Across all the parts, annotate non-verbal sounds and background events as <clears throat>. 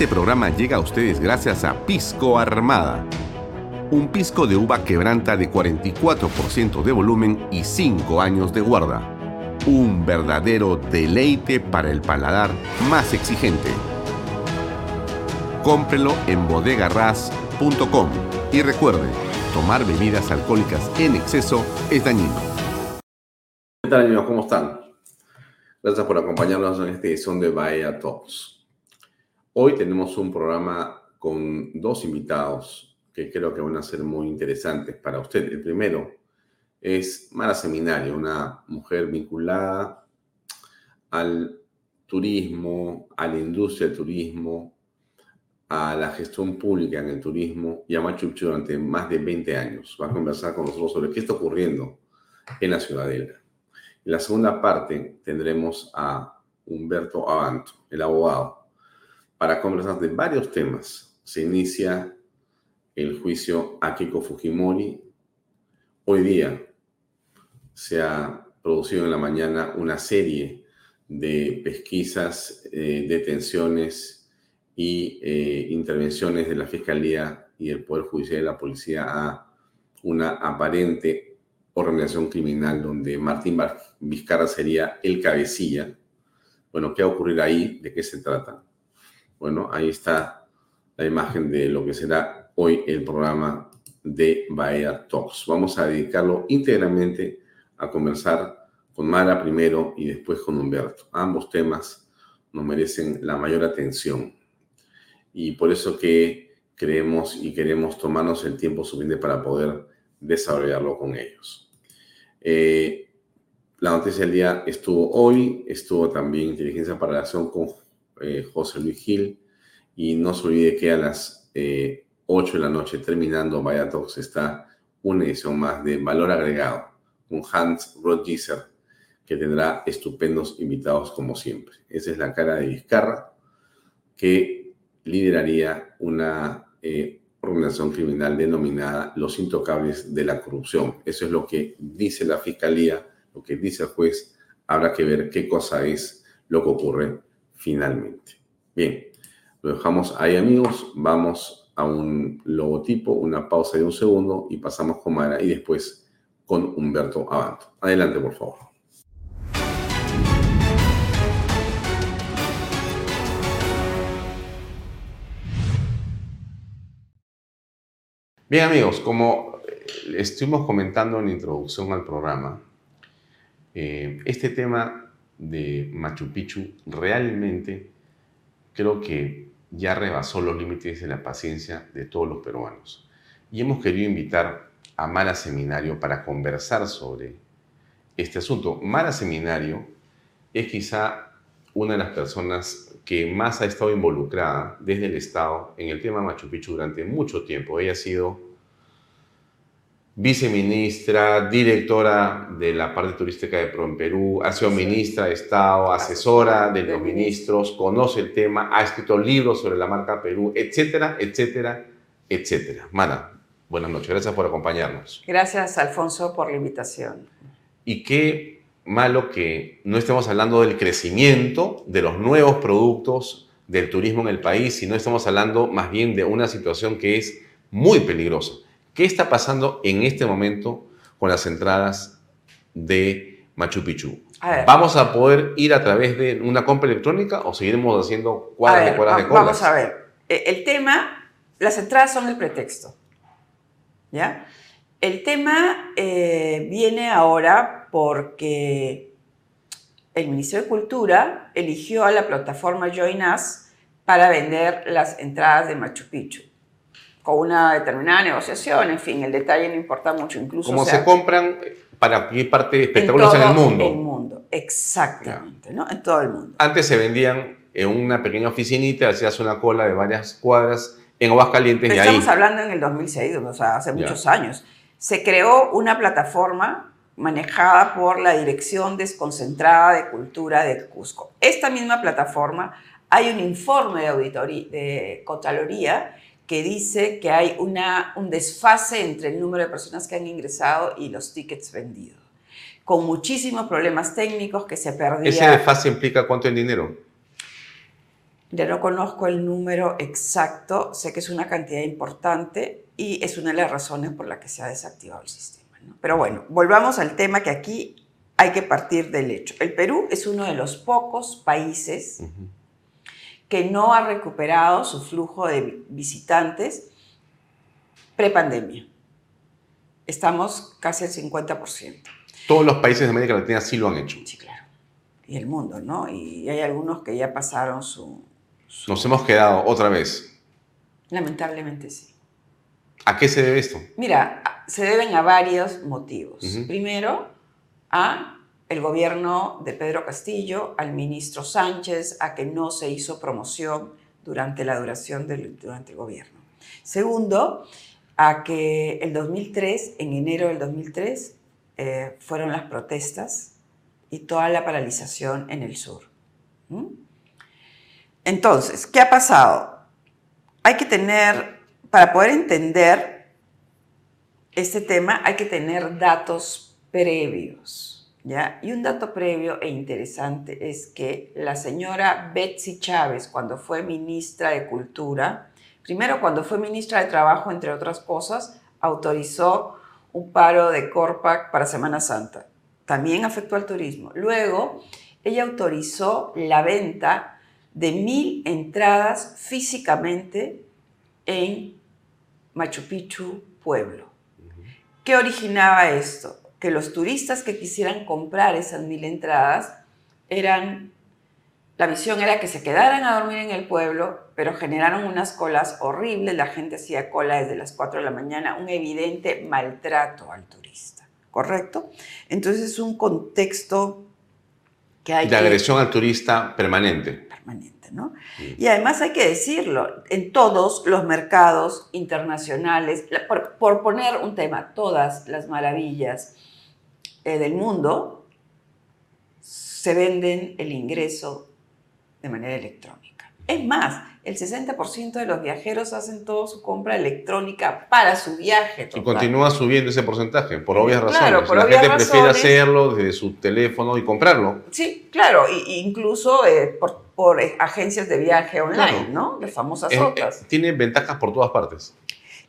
Este programa llega a ustedes gracias a Pisco Armada. Un pisco de uva quebranta de 44% de volumen y 5 años de guarda. Un verdadero deleite para el paladar más exigente. Cómprelo en bodegarras.com y recuerde, tomar bebidas alcohólicas en exceso es dañino. ¿Qué tal amigos? ¿Cómo están? Gracias por acompañarnos en esta edición de Bahía Talks. Hoy tenemos un programa con dos invitados que creo que van a ser muy interesantes para usted. El primero es Mara Seminario, una mujer vinculada al turismo, a la industria del turismo, a la gestión pública en el turismo y a Machu Picchu durante más de 20 años. Va a conversar con nosotros sobre qué está ocurriendo en la ciudadela. En la segunda parte tendremos a Humberto Abanto, el abogado para conversar de varios temas. Se inicia el juicio a Kiko Fujimori. Hoy día se ha producido en la mañana una serie de pesquisas, eh, detenciones y eh, intervenciones de la Fiscalía y el Poder Judicial y la Policía a una aparente organización criminal donde Martín Vizcarra sería el cabecilla. Bueno, ¿qué va a ocurrir ahí? ¿De qué se trata? Bueno, ahí está la imagen de lo que será hoy el programa de Bahía Talks. Vamos a dedicarlo íntegramente a conversar con Mara primero y después con Humberto. Ambos temas nos merecen la mayor atención y por eso que creemos y queremos tomarnos el tiempo suficiente para poder desarrollarlo con ellos. Eh, la noticia del día estuvo hoy, estuvo también Inteligencia para la Acción con eh, José Luis Gil. Y no se olvide que a las 8 eh, de la noche, terminando Vaya Talks, está una edición más de Valor Agregado con Hans Rodgiser, que tendrá estupendos invitados como siempre. Esa es la cara de Vizcarra, que lideraría una eh, organización criminal denominada Los Intocables de la Corrupción. Eso es lo que dice la Fiscalía, lo que dice el juez. Habrá que ver qué cosa es lo que ocurre finalmente. Bien, lo dejamos ahí amigos, vamos a un logotipo, una pausa de un segundo y pasamos con Mara y después con Humberto Abanto. Adelante, por favor. Bien amigos, como estuvimos comentando en introducción al programa, eh, este tema de Machu Picchu realmente creo que ya rebasó los límites de la paciencia de todos los peruanos. Y hemos querido invitar a Mara Seminario para conversar sobre este asunto. Mara Seminario es quizá una de las personas que más ha estado involucrada desde el Estado en el tema Machu Picchu durante mucho tiempo. Ella ha sido viceministra, directora de la parte turística de Pro en Perú, ha sido ministra de Estado, asesora de los ministros, conoce el tema, ha escrito libros sobre la marca Perú, etcétera, etcétera, etcétera. Mana, buenas noches, gracias por acompañarnos. Gracias, Alfonso, por la invitación. Y qué malo que no estemos hablando del crecimiento de los nuevos productos del turismo en el país, sino estamos hablando más bien de una situación que es muy peligrosa ¿Qué está pasando en este momento con las entradas de Machu Picchu? ¿Vamos a poder ir a través de una compra electrónica o seguiremos haciendo cuadras de cuadras de colas? Vamos a ver. E, el tema, las entradas son el pretexto. ¿Ya? El tema eh, viene ahora porque el Ministerio de Cultura eligió a la plataforma Join Us para vender las entradas de Machu Picchu con una determinada negociación, en fin, el detalle no importa mucho, incluso... Como se compran para qué parte de espectáculos en, el mundo. En el mundo, exactamente, ¿no? En todo el mundo. Antes se vendían en una pequeña oficinita, hacías una cola de varias cuadras en Aguascalientes y ahí... Estamos hablando en el 2006, o sea, hace muchos años. Se creó una plataforma manejada por la Dirección Desconcentrada de Cultura de Cusco. Esta misma plataforma, hay un informe de auditoría, de Contraloría, que dice que hay una, un desfase entre el número de personas que han ingresado y los tickets vendidos, con muchísimos problemas técnicos que se perdían. ¿Ese desfase implica cuánto en dinero? Ya no conozco el número exacto, sé que es una cantidad importante y es una de las razones por la que se ha desactivado el sistema. ¿no? Pero bueno, volvamos al tema que aquí hay que partir del hecho. El Perú es uno de los pocos países que no ha recuperado su flujo de visitantes prepandemia. Estamos casi al 50%. Todos los países de América Latina sí lo han hecho. Sí, claro. Y el mundo, ¿no? Y hay algunos que ya pasaron su... su- Nos hemos quedado otra vez. Lamentablemente sí. ¿A qué se debe esto? Mira, se deben a varios motivos. Ujú. Primero, a el gobierno de Pedro Castillo, al ministro Sánchez, a que no se hizo promoción durante la duración del durante gobierno. Segundo, a que el 2003, en enero del 2003, eh, fueron las protestas y toda la paralización en el sur. ¿Mm? Entonces, ¿qué ha pasado? Hay que tener, para poder entender este tema, hay que tener datos previos. ¿Ya? Y un dato previo e interesante es que la señora Betsy Chávez, cuando fue ministra de Cultura, primero cuando fue ministra de Trabajo, entre otras cosas, autorizó un paro de Corpac para Semana Santa. También afectó al turismo. Luego, ella autorizó la venta de mil entradas físicamente en Machu Picchu, pueblo. ¿Qué originaba esto? Que los turistas que quisieran comprar esas mil entradas eran, la visión era que se quedaran a dormir en el pueblo, pero generaron unas colas horribles, la gente hacía cola desde las 4 de la mañana, un evidente maltrato al turista, ¿correcto? Entonces es un contexto que hay De que agresión al turista permanente. permanente, ¿no? Y además hay que decirlo, en todos los mercados internacionales, por, por poner un tema, todas las maravillas eh, del mundo se venden el ingreso de manera electrónica. Es más, el 60% de los viajeros hacen todo su compra electrónica para su viaje. Y total. continúa subiendo ese porcentaje, por obvias Claro, razones. por La obvias gente prefiere razones. hacerlo desde su teléfono y comprarlo. Sí, claro, y- y incluso eh, por, por, eh, agencias de viaje online, Claro. ¿no? Las famosas otras. eh, tiene ventajas por todas partes.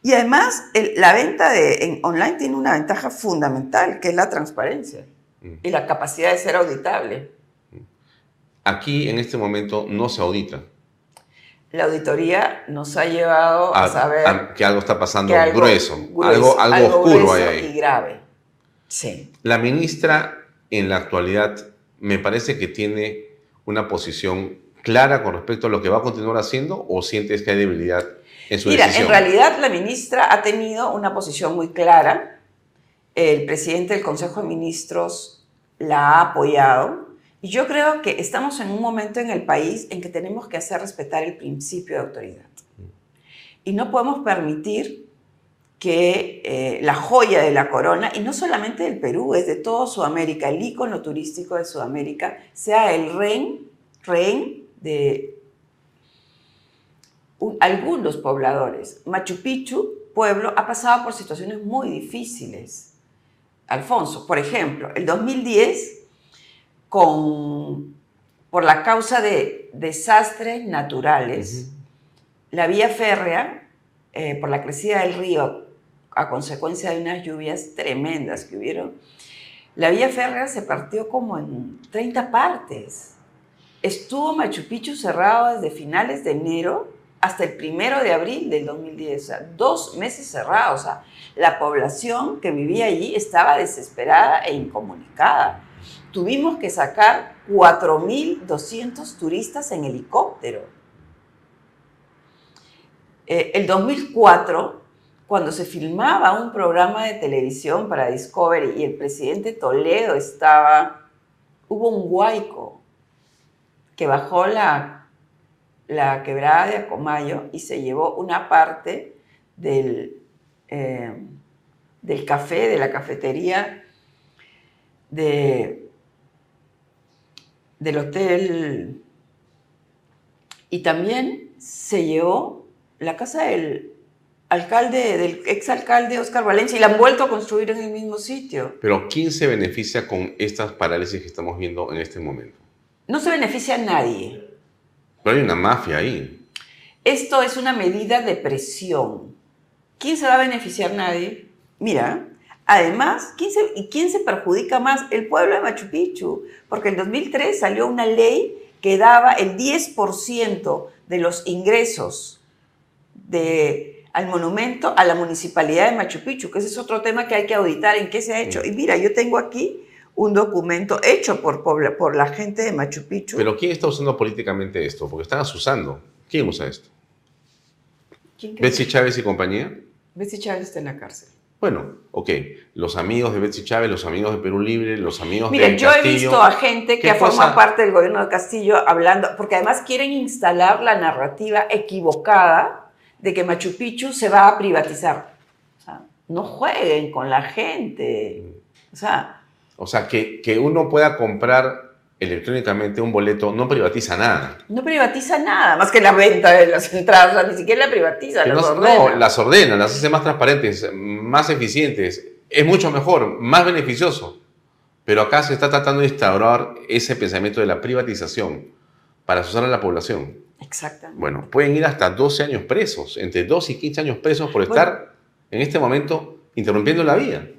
Y además, el- la venta de, en online tiene una ventaja fundamental, que es la transparencia Mm. y la capacidad de ser auditable. Aquí en este momento no se audita. La auditoría nos ha llevado a, A- saber a- que algo está pasando algo grueso, grueso, algo, algo, oscuro grueso hay ahí. y grave. Sí. La ministra en la actualidad me parece que tiene una posición clara con respecto a lo que va a continuar haciendo o sientes que hay debilidad en su Mira, decisión. en realidad la ministra ha tenido una posición muy clara. El presidente del Consejo de Ministros la ha apoyado. Y yo creo que estamos en un momento en el país en que tenemos que hacer respetar el principio de autoridad. Y no podemos permitir que eh, la joya de la corona, y no solamente del Perú, es de toda Sudamérica, el ícono turístico de Sudamérica, sea el rehén, rehén de un- algunos pobladores. Machu Picchu, pueblo, ha pasado por situaciones muy difíciles. Alfonso, por ejemplo, el 2010, con, por la causa de desastres naturales, Ujú. la vía férrea, eh, por la crecida del río a consecuencia de unas lluvias tremendas que hubieron, la vía férrea se partió como en 30 partes. Estuvo Machu Picchu cerrado desde finales de enero hasta el primero de abril del 2010, o sea, dos meses cerrados. La población que vivía allí estaba desesperada e incomunicada. Tuvimos que sacar 4.200 turistas en helicóptero. Eh, el 2004, cuando se filmaba un programa de televisión para Discovery y el presidente Toledo estaba, hubo un huaico que bajó la, la quebrada de Acomayo y se llevó una parte del, eh, del café, de la cafetería de, del hotel y también se llevó la casa del alcalde, del exalcalde Oscar Valencia y la han vuelto a construir en el mismo sitio. Pero ¿quién se beneficia con estas parálisis que estamos viendo en este momento? No se beneficia a nadie. Pero hay una mafia ahí. Esto es una medida de presión. ¿Quién se va a beneficiar? Nadie. Mira, además, ¿quién se, ¿y quién se perjudica más? El pueblo de Machu Picchu. Porque en 2003 salió una ley que daba el 10% de los ingresos de, al monumento a la municipalidad de Machu Picchu, que ese es otro tema que hay que auditar en qué se ha hecho. Y mira, yo tengo aquí un documento hecho por, por, por la gente de Machu Picchu. Pero ¿quién está usando políticamente esto? Porque están asusando. ¿Quién usa esto? ¿Quién? ¿Betsy Chávez y compañía? Betsy Chávez está en la cárcel. Bueno, ok. Los amigos de Betsy Chávez, los amigos de Perú Libre, los amigos Mira, de yo he Castillo. visto a gente ¿Qué que forma parte del gobierno de Castillo hablando, porque además quieren instalar la narrativa equivocada de que Machu Picchu se va a privatizar. O sea, no jueguen con la gente. O sea, O sea, que, que uno pueda comprar electrónicamente un boleto no privatiza nada. no privatiza nada, más que la venta de las entradas, o sea, ni siquiera la privatiza, las no, ordena. no, las ordena, las hace más transparentes, más eficientes. Es mucho mejor, más beneficioso. Pero acá se está tratando de instaurar ese pensamiento de la privatización para asustar a la población. Exactamente. Bueno, pueden ir hasta 12 años presos, entre 12 y 15 años presos por Bueno. estar en este momento interrumpiendo la vía.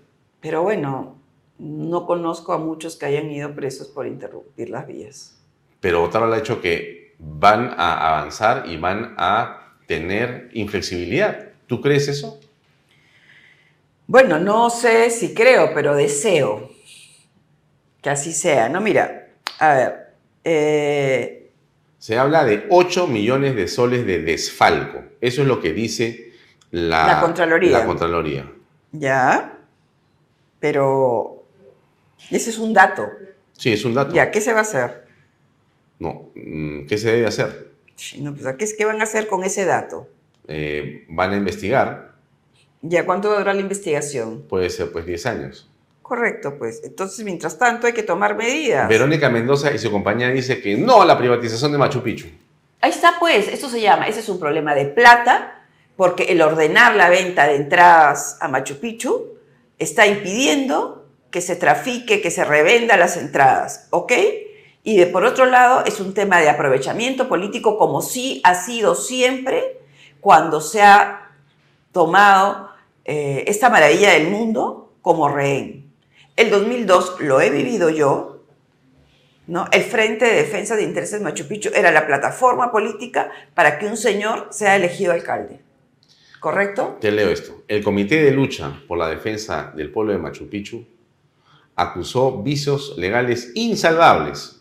Pero bueno, no conozco a muchos que hayan ido presos por interrumpir las vías. Pero Otaro ha hecho que van a avanzar y van a tener inflexibilidad. ¿Tú crees eso? Bueno, no sé si creo, pero deseo que así sea. No, mira, a ver, eh, Se habla de 8 millones de soles de desfalco. Eso es lo que dice la, La Contraloría. la Contraloría. ya, pero ese es un dato. Sí, es un dato. Ya, ¿qué se va a hacer? No, mm, ¿qué se debe hacer? Sí, No, pues, ¿qué, ¿Qué van a hacer con ese dato? Eh, van a investigar, Ya, ¿cuánto va a durar la investigación? puede ser pues 10 años. Correcto, pues. Entonces, mientras tanto, hay que tomar medidas. Verónica Mendoza y su compañía dice que no a la privatización de Machu Picchu. Ahí está, pues, esto se llama, ese es un problema de plata, porque el ordenar la venta de entradas a Machu Picchu está impidiendo que se trafique, que se revenda las entradas, ¿ok? Y de por otro lado, es un tema de aprovechamiento político, como sí ha sido siempre cuando se ha tomado eh, esta maravilla del mundo como rehén. El 2002 lo he vivido yo, ¿no? El Frente de Defensa de Intereses Machu Picchu era la plataforma política para que un señor sea elegido alcalde. ¿Correcto? Te leo esto. El Comité de Lucha por la Defensa del Pueblo de Machu Picchu acusó vicios legales insalvables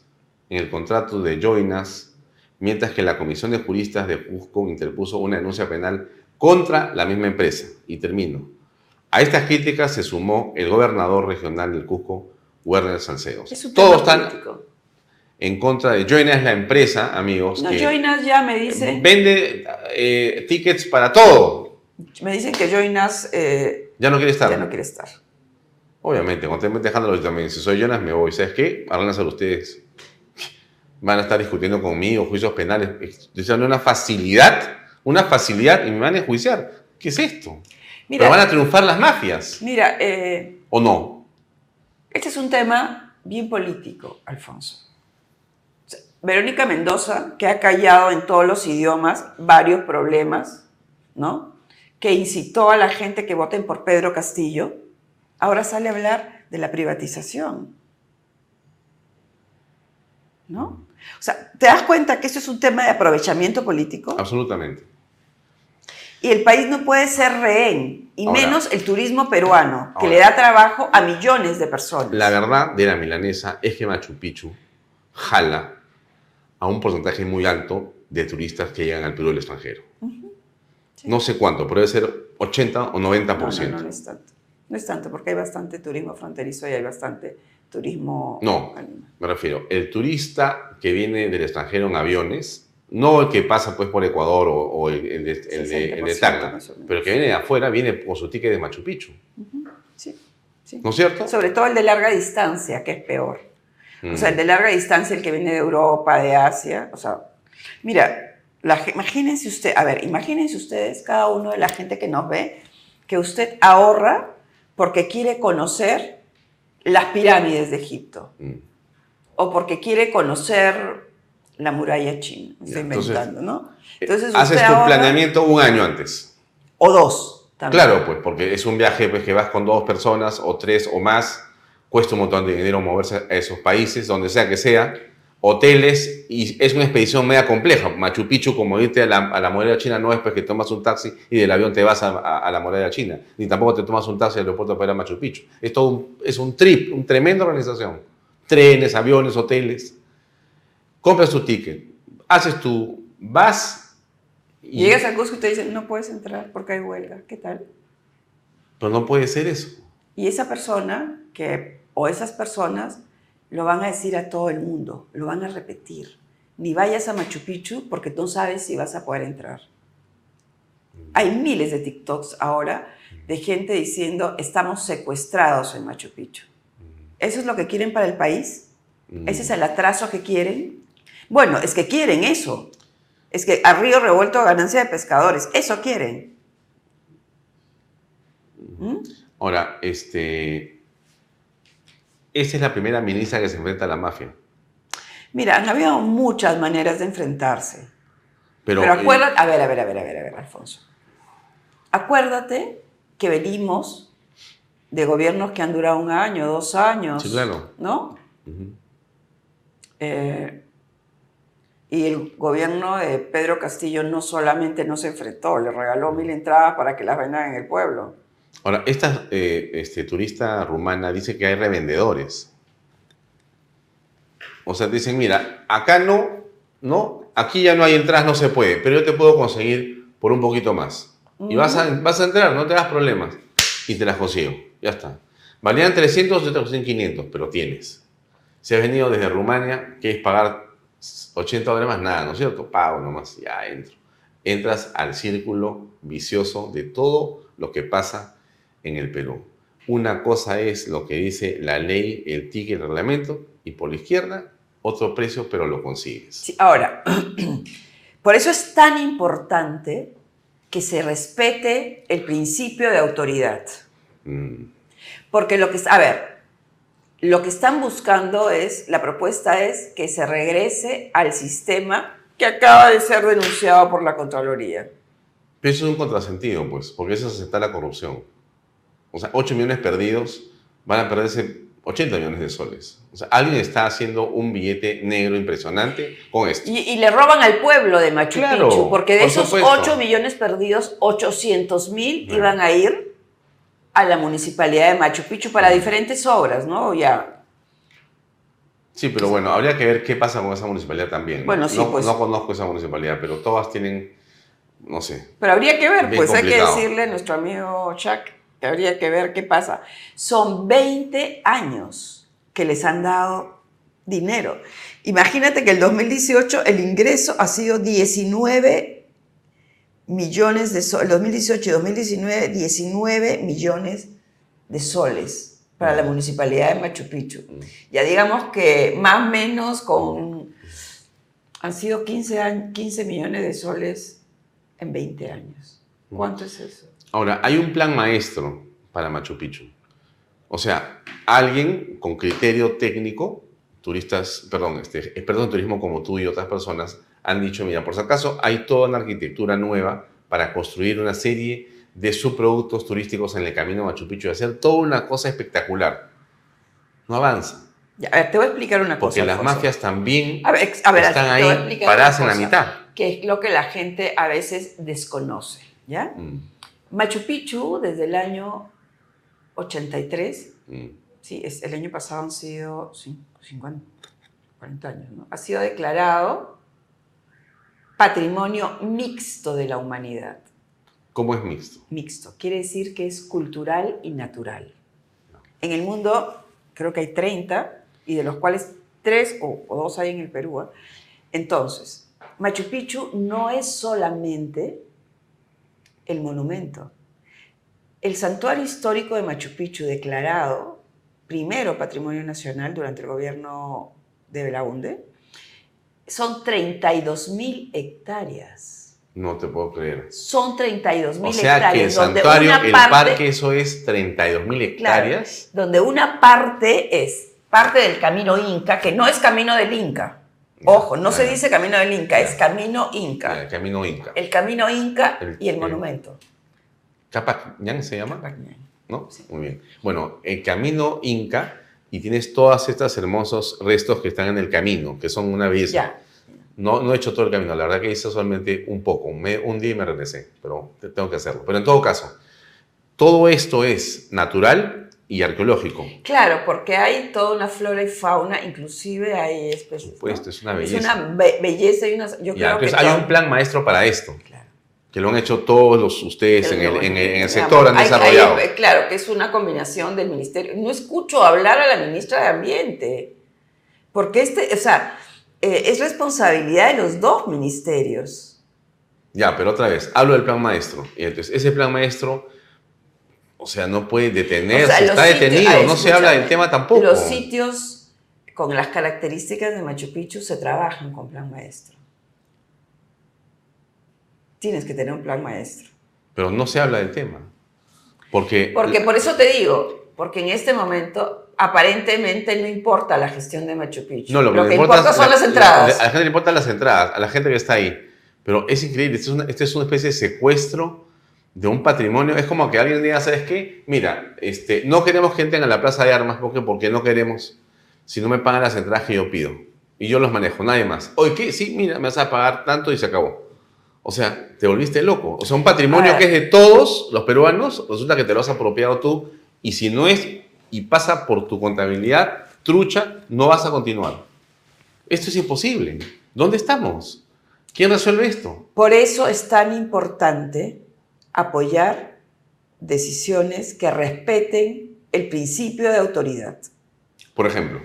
en el contrato de Joinas, mientras que la Comisión de Juristas de Cusco interpuso una denuncia penal contra la misma empresa. Y termino. A estas críticas se sumó el gobernador regional del Cusco, Werner Salcedo. Es Todos están político. en contra de Joinas, la empresa, amigos, No, que Joinas ya me dice, vende eh, tickets para todo. me dicen que Joinas eh, Ya no quiere estar. ya no quiere estar. Obviamente, cuando estén dejándolo yo también. Si soy Jonas, me voy. ¿Sabes qué? Háganlo ustedes. Van a estar discutiendo conmigo, juicios penales. Diciendo una facilidad, una facilidad y me van a enjuiciar. ¿Qué es esto? Mira, Pero van a triunfar las mafias. mira eh, ¿O no? este es un tema bien político, Alfonso. Verónica Mendoza, que ha callado en todos los idiomas varios problemas, ¿no? Que incitó a la gente que voten por Pedro Castillo, ahora sale a hablar de la privatización. ¿No? O sea, ¿te das cuenta que esto es un tema de aprovechamiento político? Absolutamente. Y el país no puede ser rehén, y Ahora- menos el turismo peruano, que Ahora- le da trabajo a millones de personas. La verdad de la milanesa es que Machu Picchu jala a un porcentaje muy alto de turistas que llegan al Perú del extranjero. Sí. No sé cuánto, pero debe ser 80 o 90%. No, no, no, no es tanto. No es tanto, porque hay bastante turismo fronterizo y hay bastante turismo No. animal. Me refiero, el turista que viene del extranjero en aviones, no el que pasa pues por Ecuador o, o el, el de, el de- el de 60% Tacna, pero el que viene de afuera viene con su ticket de Machu Picchu, Sí, sí. ¿no es cierto? Sobre todo el de larga distancia, que es peor. Mm. O sea, el de larga distancia, el que viene de Europa, de Asia. O sea, mira, la imagínense usted, a ver, imagínense ustedes, cada uno de la gente que nos ve, que usted ahorra porque quiere conocer las pirámides de Egipto. Mm. o porque quiere conocer la muralla china. Estoy Ya, entonces, inventando, ¿no? Eh, Entonces Haces tu planeamiento un año antes. O dos. También. Claro, pues porque es un viaje pues, que vas con dos personas o tres o más, cuesta un montón de dinero moverse a esos países, donde sea que sea, hoteles, y es una expedición media compleja. Machu Picchu, como irte a la, a la muralla china, no es pues que tomas un taxi y del avión te vas a, a- a la muralla china, ni tampoco te tomas un taxi al aeropuerto para ir a Machu Picchu. Es todo un, es un trip, una tremenda organización. Trenes, aviones, hoteles. Compras tu ticket, haces tu, vas y... Llegas a Cusco y te dicen, no puedes entrar porque hay huelga. ¿Qué tal? Pero no puede ser eso. Y esa persona que, o esas personas lo van a decir a todo el mundo, lo van a repetir. Ni vayas a Machu Picchu porque no sabes si vas a poder entrar. Hay miles de TikToks ahora de gente diciendo, estamos secuestrados en Machu Picchu. ¿Eso es lo que quieren para el país? ¿Ese es el atraso que quieren? Bueno, es que quieren eso. Es que a río revuelto ganancia de pescadores. Eso quieren. ¿Mm? Ahora, este. Esta es la primera ministra que se enfrenta a la mafia. Mira, han habido muchas maneras de enfrentarse. Pero, Pero, eh, acuérdate, a ver, a ver, a ver, a ver, a ver, Alfonso. Acuérdate que venimos de gobiernos que han durado un año, dos años. Sí, claro. ¿No? Eh, y el gobierno de Pedro Castillo no solamente no se enfrentó, le regaló mil entradas para que las vendan en el pueblo. Ahora, esta eh, este, turista rumana dice que hay revendedores. O sea, dicen, mira, acá no, no, aquí ya no hay entradas, no se puede, pero yo te puedo conseguir por un poquito más. Y vas a, vas a entrar, no te das problemas. Y te las consigo, ya está. Valían 300, yo te consigo 500, pero tienes. Si has venido desde Rumania, quieres pagar 80 dólares más, nada, ¿no es cierto? Pago nomás, ya entro. Entras al círculo vicioso de todo lo que pasa en el Perú. Una cosa es lo que dice la ley, el ticket, el reglamento, y por la izquierda, otro precio, pero lo consigues. Sí, ahora, <clears throat> por eso es tan importante que se respete el principio de autoridad. Mm, Porque lo que, a ver, lo que están buscando es, la propuesta es que se regrese al sistema que acaba de ser denunciado por la Contraloría. Pero eso es un contrasentido, pues, porque eso es aceptar la corrupción. O sea, 8 millones perdidos van a perderse 80 millones de soles. O sea, alguien está haciendo un billete negro impresionante con esto. Y, y le roban al pueblo de Machu Claro, Picchu, porque de por esos supuesto. 8 millones perdidos, 800 mil Claro. iban a ir a la municipalidad de Machu Picchu para diferentes obras, ¿no? Ya. Sí, pero bueno, habría que ver qué pasa con esa municipalidad también. ¿no? Bueno, sí, no, pues. no conozco esa municipalidad, pero todas tienen, no sé. Pero habría que ver, pues hay que decirle a nuestro amigo Chuck habría que ver qué pasa. Son 20 años que les han dado dinero. Imagínate que el 2018 el ingreso ha sido 19 millones de soles. 2018 y 2019, 19 millones de soles para la municipalidad de Machu Picchu. Ya digamos que más o menos con... Han sido 15, años- 15 millones de soles en 20 años. ¿Cuánto es eso? Ahora, hay un plan maestro para Machu Picchu. O sea, alguien con criterio técnico, turistas, perdón, este, expertos en turismo como tú y otras personas, han dicho, mira, por si acaso hay toda una arquitectura nueva para construir una serie de subproductos turísticos en el camino a Machu Picchu y hacer toda una cosa espectacular. No avanza, Ya, a ver, te voy a explicar una cosa. porque las mafias también A ver, a ver, están ahí paradas en la mitad. Que es lo que la gente a veces desconoce, ¿ya? Mm, Machu Picchu, desde el año 83, mm. sí, es, el año pasado han sido sí, 50, 40 años, ¿no? Ha sido declarado patrimonio mixto de la humanidad. ¿Cómo es mixto? Mixto, quiere decir que es cultural y natural. En el mundo creo que hay 30 y de los cuales 3 o, o 2 hay en el Perú. ¿eh? Entonces, Machu Picchu no es solamente el monumento. El santuario histórico de Machu Picchu declarado primero Patrimonio Nacional durante el gobierno de Belaunde son 32 mil hectáreas. No te puedo creer. Son 32 mil O sea que el hectáreas. santuario, el parte- parque, eso es 32 mil hectáreas. donde una parte es parte del camino Inca, que no es camino del Inca, Ojo, no se dice camino del Inca, es camino Inca. El camino Inca. El camino Inca y el monumento. Capac Ñan se llama, ¿no? Muy bien. Bueno, el camino Inca y tienes todos estos hermosos restos que están en el camino, que son una belleza. Ya. No, no he hecho todo el camino, la verdad que hice solamente un poco, un, me- un día y me regresé, pero te- tengo que hacerlo. Pero en todo caso, todo esto es natural y arqueológico. Claro, porque hay toda una flora y fauna, inclusive hay especies. Por supuesto, ¿no? es una Es belleza. una be- belleza y una. Yo Ya, creo entonces que hay un plan maestro para esto, Claro. que lo han hecho todos los, ustedes en el, en el- en el Digamos, sector, han hay- hay- desarrollado. claro, que es una combinación del ministerio. No escucho hablar a la ministra de Ambiente, porque este, o sea, eh, es responsabilidad de los dos ministerios. Ya, pero otra vez, hablo del plan maestro. Y entonces, ese plan maestro, o sea, no puede detenerse, O sea, está sitios- detenido, ay, no se habla del tema tampoco. Los sitios con las características de Machu Picchu se trabajan con plan maestro. Tienes que tener un plan maestro. Pero no se habla del tema. Porque, Porque por eso te digo, porque en este momento aparentemente no importa la gestión de Machu Picchu. no, lo, lo que que importa importa son la- las la- entradas. a la gente le importan las entradas, a la gente que está ahí. Pero es increíble, esto es una, esto es una especie de secuestro de un patrimonio. Es como que alguien diga, ¿sabes qué? Mira, este, no queremos gente en la plaza de armas porque, porque no queremos, si no me pagan las entradas que yo pido. Y yo los manejo, nadie más. Oye, ¿qué? Sí, mira, me vas a pagar tanto y se acabó. O sea, te volviste loco. O sea, un patrimonio A ver. que es de todos los peruanos, resulta que te lo has apropiado tú. Y si no es y pasa por tu contabilidad trucha, no vas a continuar. Esto es imposible. ¿Dónde estamos? ¿Quién resuelve esto? Por eso es tan importante apoyar decisiones que respeten el principio de autoridad. Por ejemplo,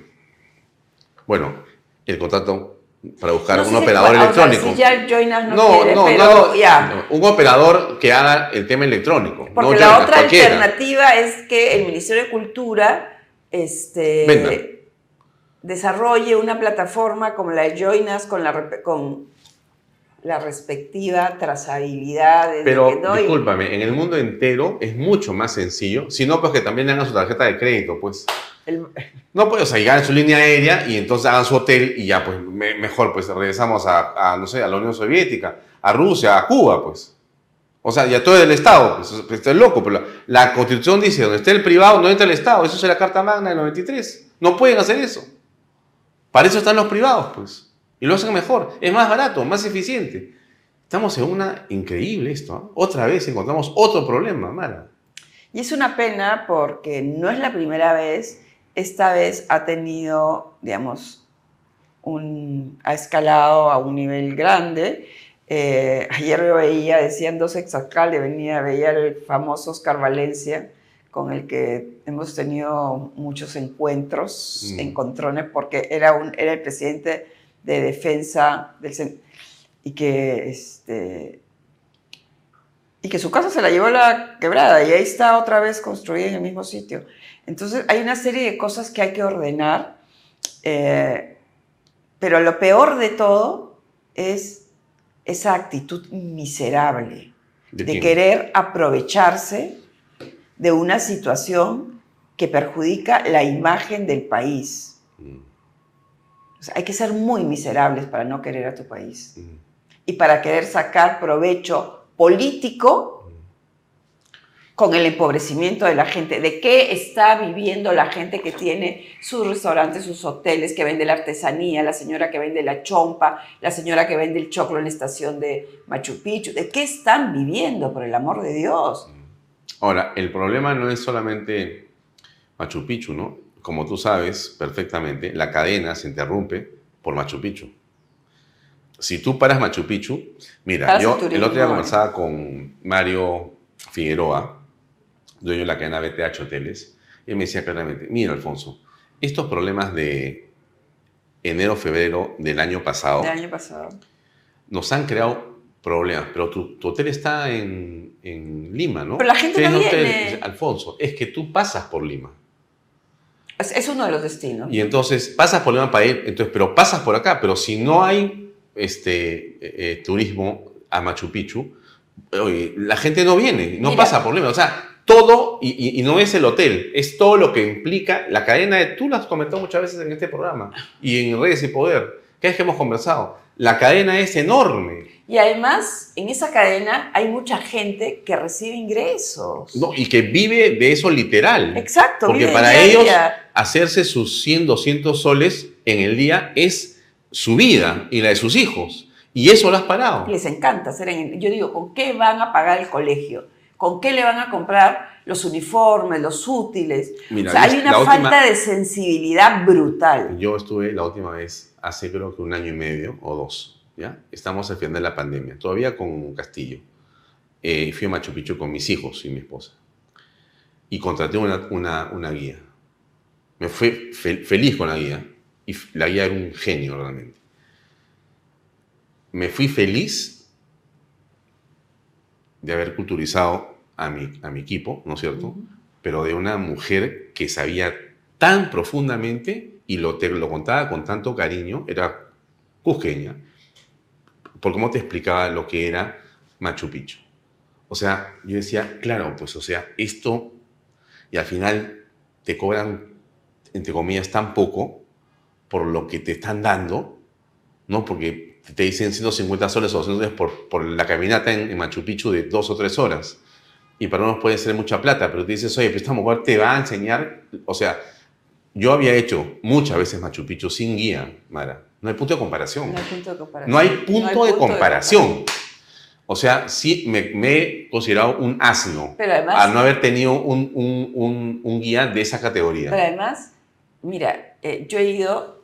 bueno, el contrato para buscar No un si- operador electrónico. si ya no, no, quiere, no, pero no, ya. no, Un operador que haga el tema electrónico. Porque la Joinas, otra cualquiera. alternativa es que el Ministerio de Cultura este, desarrolle una plataforma como la de Joinas con la, con la respectiva trazabilidad. Pero que doy- discúlpame, en el mundo entero es mucho más sencillo. Si no, pues que también hagan su tarjeta de crédito, pues. el- No, pues, o sea, llegan su línea aérea y entonces hagan su hotel y ya, pues, me- mejor, pues, regresamos a, a, no sé, a la Unión Soviética, a Rusia, a Cuba, pues. O sea, ya todo es del Estado, pues, pues, esto es loco, pero la, la Constitución dice, donde esté el privado, no entra el Estado. Eso es la Carta Magna del 93. No pueden hacer eso. Para eso están los privados, pues. Y lo hacen mejor. Es más barato, más eficiente. Estamos en una increíble esto. ¿ah? Otra vez encontramos otro problema, Mara. Y es una pena porque no es la primera vez, esta vez ha tenido, digamos, un, ha escalado a un nivel grande. Eh, ayer yo veía, decían dos exalcaldes, venía, veía el famoso Oscar Valencia, con el que hemos tenido muchos encuentros, Mm. encontrones, porque era, un, era el presidente de defensa del y que este, y que su casa se la llevó a la quebrada y ahí está otra vez construida en el mismo sitio. Entonces hay una serie de cosas que hay que ordenar, eh, pero lo peor de todo es esa actitud miserable ¿De querer aprovecharse de una situación que perjudica la imagen del país. Mm, sea, hay que ser muy miserables para no querer a tu país mm. y para querer sacar provecho político con el empobrecimiento de la gente. ¿De qué está viviendo la gente que tiene sus restaurantes, sus hoteles, que vende la artesanía, la señora que vende la chompa, la señora que vende el choclo en la estación de Machu Picchu? ¿De qué están viviendo, por el amor de Dios? Ahora, el problema no es solamente Machu Picchu, ¿no? Como tú sabes perfectamente, la cadena se interrumpe por Machu Picchu. Si tú paras Machu Picchu, mira, yo el otro día conversaba con Mario Figueroa, dueño de la cadena BTH Hoteles, y él me decía claramente, mira Alfonso, estos problemas de enero, febrero del año pasado Del año pasado. nos han creado problemas, pero tu, tu hotel está en, en Lima, ¿no? Pero la gente no hotel- viene. Alfonso, es que tú pasas por Lima. Es, es uno de los destinos. Y entonces pasas por Lima para ir, entonces, pero pasas por acá, pero si no hay este, eh, eh, turismo a Machu Picchu, oye, la gente no viene, no Mira. pasa por Lima. O sea, todo, y, y- y no es el hotel, es todo lo que implica la cadena de, tú lo has comentado muchas veces en este programa y en Redes y Poder, ¿Qué es que hemos conversado? La cadena es enorme. Y además, en esa cadena hay mucha gente que recibe ingresos. No, y que vive de eso literal. Exacto. Porque vive para ellos. Hacerse sus 100, 200 soles en el día es su vida y la de sus hijos. Y eso lo has parado. Les encanta hacer en... Yo digo, ¿con qué van a pagar el colegio? ¿Con qué le van a comprar los uniformes, los útiles? Mira, o sea, hay una última- falta de sensibilidad brutal. Yo estuve la última vez hace creo que un año y medio o dos, ¿ya? Estamos al final de la pandemia, todavía con Castillo. Eh, fui a Machu Picchu con mis hijos y mi esposa. Y contraté una, una, una guía. Me fui fe- feliz con la guía. Y la guía era un genio realmente. Me fui feliz de haber culturizado a mi, a mi equipo, ¿no es cierto? Pero de una mujer que sabía tan profundamente y lo, te lo contaba con tanto cariño, era cusqueña, por cómo te explicaba lo que era Machu Picchu. O sea, yo decía, claro, pues, o sea, esto, y al final te cobran, entre comillas, tan poco por lo que te están dando, ¿no? Porque te dicen 150 soles o 200 soles por, por la caminata en, en Machu Picchu de dos o tres horas. Y para unos puede ser mucha plata, pero te dices, oye, pues esta mujer te va a enseñar, o sea, yo había hecho muchas veces Machu Picchu sin guía, Mara. No hay punto de comparación. No hay punto de comparación. No hay punto, de, comparación. comparación. O sea, sí me, me he considerado un asno Pero además, al no haber tenido un, un- un- un guía de esa categoría. pero además, mira, eh, yo he ido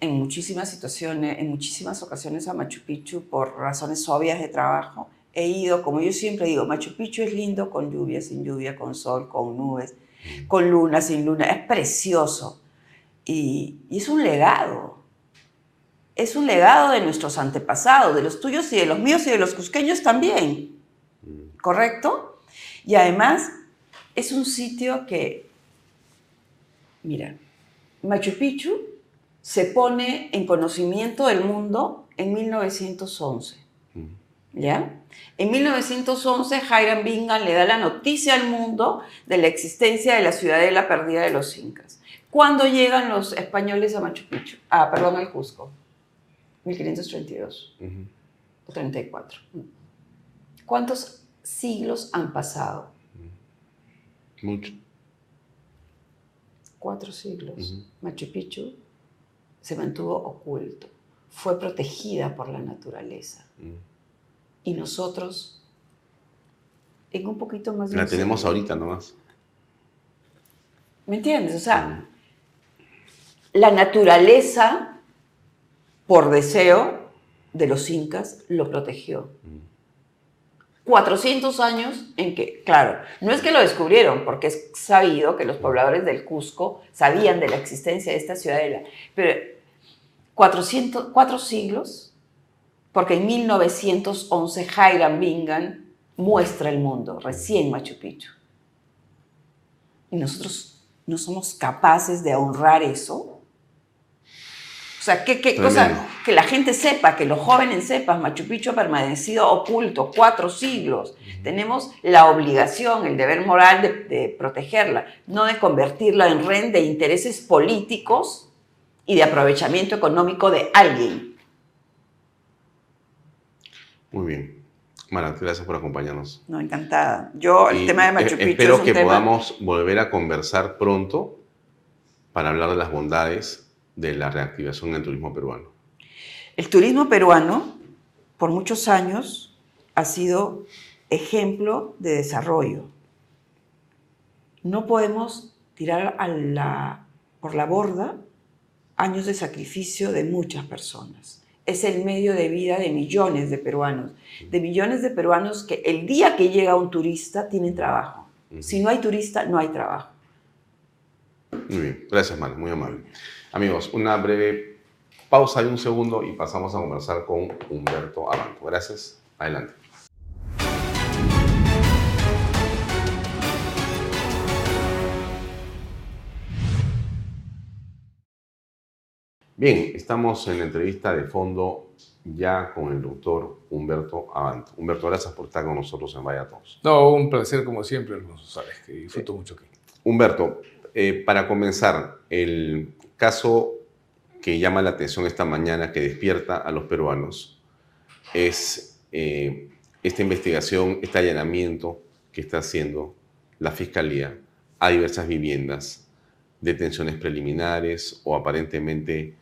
en muchísimas situaciones, en muchísimas ocasiones a Machu Picchu por razones obvias de trabajo. He ido, como yo siempre digo, Machu Picchu es lindo con lluvia, sin lluvia, con sol, con nubes, con luna, sin luna. Es precioso. Y, y es un legado. Es un legado de nuestros antepasados, de los tuyos y de los míos y de los cusqueños también. ¿Correcto? Y además es un sitio que, mira, Machu Picchu se pone en conocimiento del mundo en 1911. ¿Ya? En 1911, Hiram Bingham le da la noticia al mundo de la existencia de la ciudadela perdida de los incas. ¿Cuándo llegan los españoles a Machu Picchu? Ah, perdón, al Cusco. 1532 Ujú. o 34. ¿Cuántos siglos han pasado? Mucho. Cuatro siglos. Machu Picchu se mantuvo oculto, fue protegida por la naturaleza. Mm. Y nosotros, en un poquito más de La tenemos siglo- ahorita nomás. ¿Me entiendes? O sea, la naturaleza, por deseo de los incas, lo protegió. 400 años en que, claro, no es que lo descubrieron, porque es sabido que los pobladores del Cusco sabían de la existencia de esta ciudadela, pero 400, cuatro siglos, porque en 1911 Hiram Bingham muestra el mundo, recién Machu Picchu. Y nosotros no somos capaces de honrar eso. O sea, ¿qué, qué cosa? Que la gente sepa, que los jóvenes sepan, Machu Picchu ha permanecido oculto cuatro siglos. Tenemos la obligación, el deber moral de, de protegerla, no de convertirla en ren de intereses políticos y de aprovechamiento económico de alguien. Muy bien. Mara, gracias por acompañarnos. No, encantada. Yo, el tema de Machu e- Picchu Espero es un que tema- podamos volver a conversar pronto para hablar de las bondades de la reactivación del turismo peruano. El turismo peruano, por muchos años, ha sido ejemplo de desarrollo. No podemos tirar a la- por la borda años de sacrificio de muchas personas. Es el medio de vida de millones de peruanos, de millones de peruanos que el día que llega un turista tienen trabajo. Si no hay turista, no hay trabajo. Muy bien, gracias, Mara, muy amable. Amigos, una breve pausa de un segundo y pasamos a conversar con Humberto Abanto. Gracias, adelante. Bien, estamos en la entrevista de fondo ya con el doctor Humberto Abanto. Humberto, gracias por estar con nosotros en Vaya Todos. No, un placer como siempre, Alfonso, sabes que disfruto mucho aquí. Humberto, eh, para comenzar, el caso que llama la atención esta mañana, que despierta a los peruanos, es eh, esta investigación, este allanamiento que está haciendo la Fiscalía a diversas viviendas, detenciones preliminares o aparentemente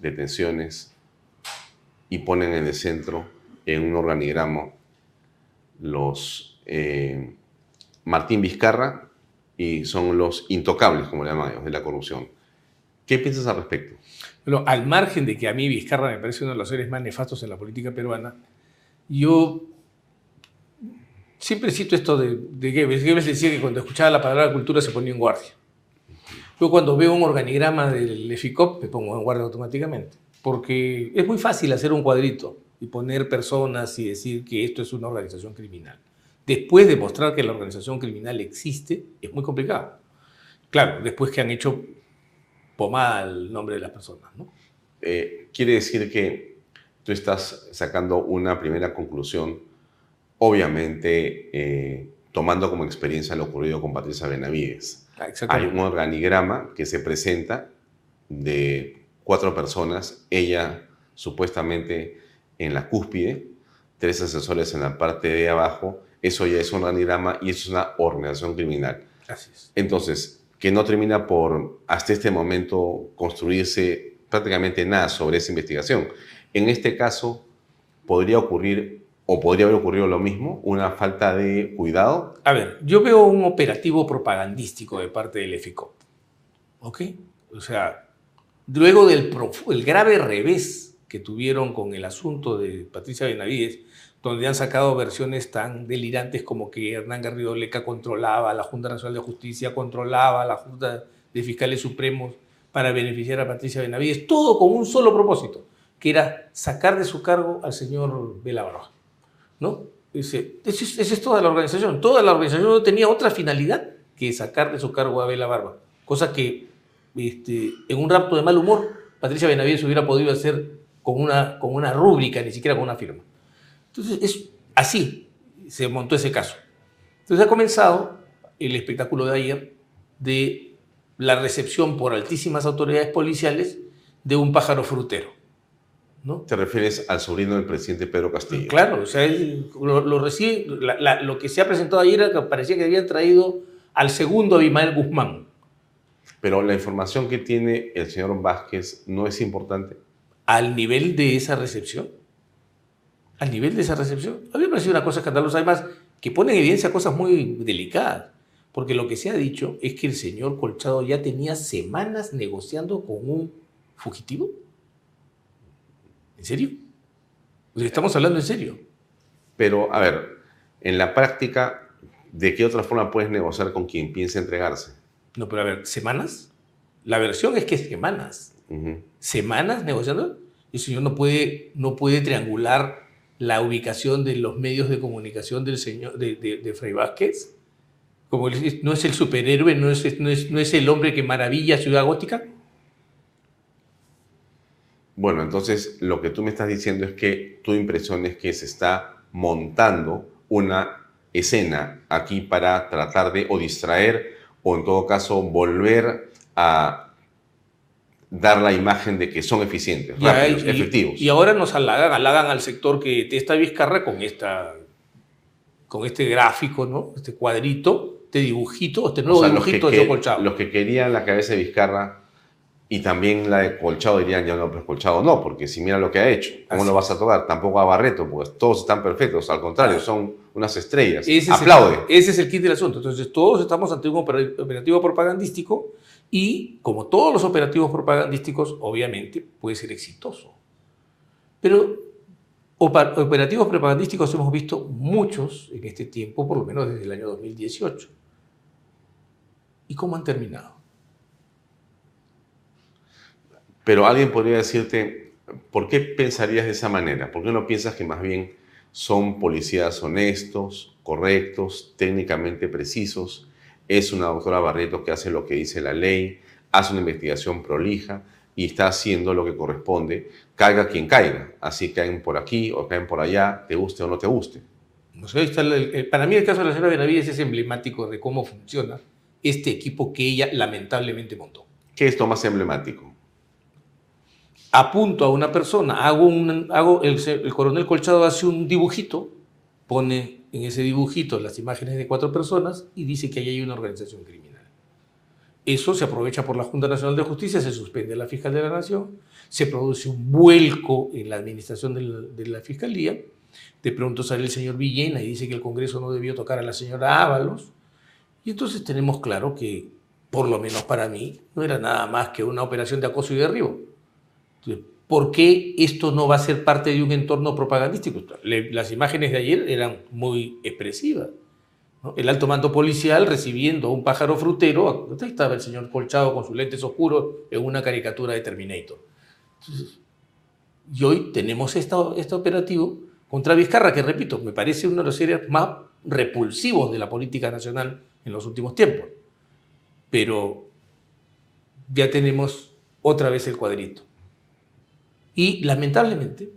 detenciones, y ponen en el centro, en un organigrama, los eh, Martín Vizcarra y son los intocables, como le llaman ellos, de la corrupción. ¿Qué piensas al respecto? Bueno, al margen de que a mí Vizcarra me parece uno de los seres más nefastos en la política peruana, yo siempre cito esto de, de Goebbels. Goebbels decía que cuando escuchaba la palabra cultura se ponía en guardia. Yo cuando veo un organigrama del EFICOP me pongo en guardia automáticamente, porque es muy fácil hacer un cuadrito y poner personas y decir que esto es una organización criminal. Después de mostrar que la organización criminal existe, es muy complicado. Claro, después que han hecho pomada el nombre de las personas. ¿no? Eh, quiere decir que tú estás sacando una primera conclusión, obviamente eh, tomando como experiencia lo ocurrido con Patricia Benavides. Ah, Hay un organigrama que se presenta de cuatro personas, ella supuestamente en la cúspide, tres asesores en la parte de abajo, eso ya es un organigrama y eso es una organización criminal. Así es. Entonces, que no termina por, hasta este momento, construirse prácticamente nada sobre esa investigación. En este caso, podría ocurrir, o podría haber ocurrido lo mismo, una falta de cuidado. A ver, yo veo un operativo propagandístico de parte del EFICOP. ¿Ok? O sea, luego del el grave revés que tuvieron con el asunto de Patricia Benavides, donde han sacado versiones tan delirantes como que Hernán Garrido Leca controlaba la Junta Nacional de Justicia, controlaba la Junta de Fiscales Supremos para beneficiar a Patricia Benavides, todo con un solo propósito, que era sacar de su cargo al señor Vela Barba. ¿no? Ese, esa es toda la organización. Toda la organización no tenía otra finalidad que sacar de su cargo a Vela Barba, cosa que este, en un rapto de mal humor Patricia Benavides hubiera podido hacer con una, con una rúbrica, ni siquiera con una firma. Entonces, es así se montó ese caso. Entonces ha comenzado el espectáculo de ayer de la recepción por altísimas autoridades policiales de un pájaro frutero. ¿no? ¿Te refieres al sobrino del presidente Pedro Castillo? Claro, o sea, él lo, lo, recibe, la, la, lo que se ha presentado ayer parecía que habían traído al segundo Abimael Guzmán. Pero la información que tiene el señor Vázquez no es importante. Al nivel de esa recepción al nivel de esa recepción. A mí me parece una cosa escandalosa, además, que pone en evidencia cosas muy delicadas. Porque lo que se ha dicho es que el señor Colchado ya tenía semanas negociando con un fugitivo. ¿En serio? estamos hablando en serio. Pero, a ver, en la práctica, ¿de qué otra forma puedes negociar con quien piensa entregarse? No, pero a ver, ¿semanas? La versión es que semanas. Uh -huh. ¿Semanas negociando? El señor no puede, no puede triangular la ubicación de los medios de comunicación del señor de, de, Frei Vázquez? No es el superhéroe, no es, no, es, no es el hombre que maravilla Ciudad Gótica. Bueno, entonces lo que tú me estás diciendo es que tu impresión es que se está montando una escena aquí para tratar de o distraer o en todo caso volver a dar la imagen de que son eficientes, rápidos, y, efectivos. Y ahora nos halagan, halagan al sector que te está Vizcarra con, esta, con este gráfico, ¿no? este cuadrito, este dibujito, este nuevo o sea, dibujito que, de Colchado. Los que querían la cabeza de Vizcarra y también la de Colchado dirían, ya no, pero Colchado no, porque si mira lo que ha hecho, ¿cómo Así lo vas a tocar? Tampoco a Barreto, porque todos están perfectos, al contrario, son unas estrellas. Ese Aplaude. Es el, ese es el kit del asunto. Entonces, todos estamos ante un operativo propagandístico y, como todos los operativos propagandísticos, obviamente puede ser exitoso. Pero operativos propagandísticos hemos visto muchos en este tiempo, por lo menos desde el año 2018. ¿Y cómo han terminado? Pero alguien podría decirte, ¿por qué pensarías de esa manera? ¿Por qué no piensas que más bien son policías honestos, correctos, técnicamente precisos? Es una doctora Barreto que hace lo que dice la ley, hace una investigación prolija y está haciendo lo que corresponde, caiga quien caiga. Así caen por aquí o caen por allá, te guste o no te guste. O sea, está el, el, para mí el caso de la señora Benavides es emblemático de cómo funciona este equipo que ella lamentablemente montó. ¿Qué es lo más emblemático? apunto a una persona, hago un, hago el, el coronel Colchado hace un dibujito, pone en ese dibujito las imágenes de cuatro personas y dice que ahí hay una organización criminal. Eso se aprovecha por la Junta Nacional de Justicia, se suspende la Fiscal de la Nación, se produce un vuelco en la administración de la, de la Fiscalía, de pronto sale el señor Villena y dice que el Congreso no debió tocar a la señora Ábalos, y entonces tenemos claro que, por lo menos para mí, no era nada más que una operación de acoso y derribo. Entonces, ¿Por qué esto no va a ser parte de un entorno propagandístico? Las imágenes de ayer eran muy expresivas. El alto mando policial recibiendo a un pájaro frutero, ahí estaba el señor Colchado con sus lentes oscuros en una caricatura de Terminator. Entonces, y hoy tenemos esta, este operativo contra Vizcarra, que repito, me parece uno de los series más repulsivos de la política nacional en los últimos tiempos. Pero ya tenemos otra vez el cuadrito. Y lamentablemente,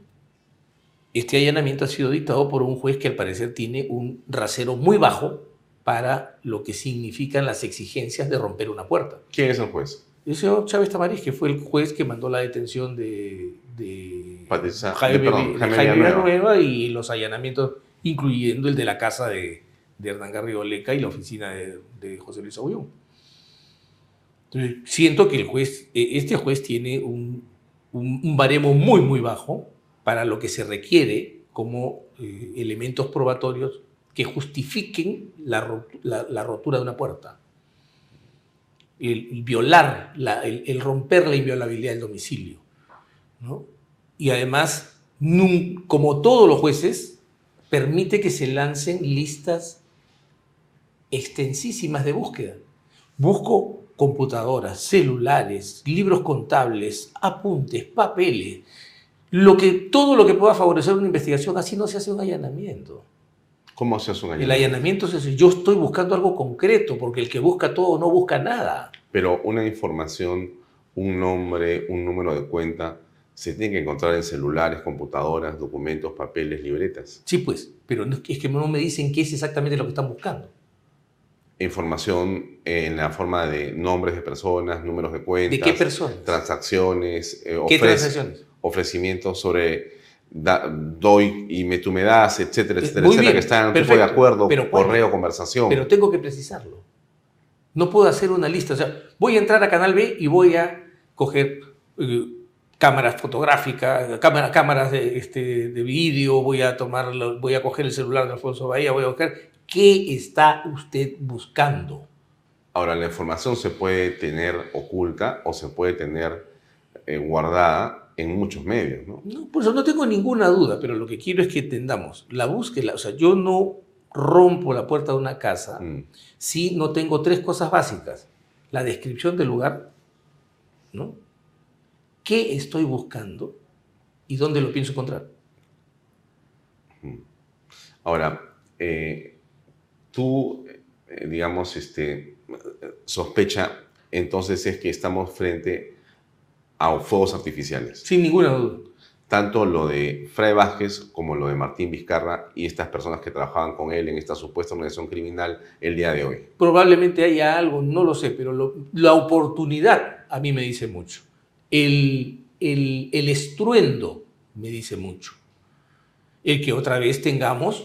este allanamiento ha sido dictado por un juez que al parecer tiene un rasero muy bajo para lo que significan las exigencias de romper una puerta. ¿Quién es el juez? El señor Chávez Tamariz, que fue el juez que mandó la detención de, de Patricia- Jaime, de- perdón, de Jaime Jaime Villanueva. Y los allanamientos, incluyendo el de la casa de, de Hernán Garrido Leca y la oficina de, de José Luis. Entonces, siento que el juez, eh, este juez tiene un, un- un baremo muy, muy bajo para lo que se requiere como eh, elementos probatorios que justifiquen la, la- rotura de una puerta. El, violar, la- el, romper la inviolabilidad del domicilio. ¿no? Y además, como todos los jueces, permite que se lancen listas extensísimas de búsqueda. Busco computadoras, celulares, libros contables, apuntes, papeles, lo que, todo lo que pueda favorecer una investigación, así no se hace un allanamiento. ¿Cómo se hace un El allanamiento? allanamiento es decir, yo estoy buscando algo concreto, porque el que busca todo no busca nada. Pero una información, un nombre, un número de cuenta, se tiene que encontrar en celulares, computadoras, documentos, papeles, libretas. Sí, pues, pero no- es que no me dicen qué es exactamente lo que están buscando. Información en la forma de nombres de personas, números de cuentas. ¿De qué personas? Transacciones, eh, ¿Qué transacciones? ofrecimientos sobre da- doy y me tú me das, etcétera, Eh, etcétera, muy etcétera, bien, que están en tipo de acuerdo, correo, conversación. Pero tengo que precisarlo. No puedo hacer una lista. O sea, voy a entrar a Canal B y voy a coger eh, cámaras fotográficas, cámara- cámaras de, este, de vídeo, voy a, tomar, voy a coger el celular de Alfonso Bahía, voy a buscar qué está usted buscando. Ahora, la información se puede tener oculta o se puede tener eh, guardada en muchos medios, ¿no? No, por eso no tengo ninguna duda, pero lo que quiero es que entendamos la búsqueda. O sea, yo no rompo la puerta de una casa Mm. si no tengo tres cosas básicas. La descripción del lugar, ¿no? ¿Qué estoy buscando y dónde lo pienso encontrar? Ahora, eh, tú, eh, digamos, este, sospecha entonces es que estamos frente a fuegos artificiales. Sin ninguna duda. Tanto lo de Fray Vázquez como lo de Martín Vizcarra y estas personas que trabajaban con él en esta supuesta organización criminal el día de hoy. Probablemente haya algo, no lo sé, pero lo- la oportunidad a mí me dice mucho. El, el, el estruendo me dice mucho. El que otra vez tengamos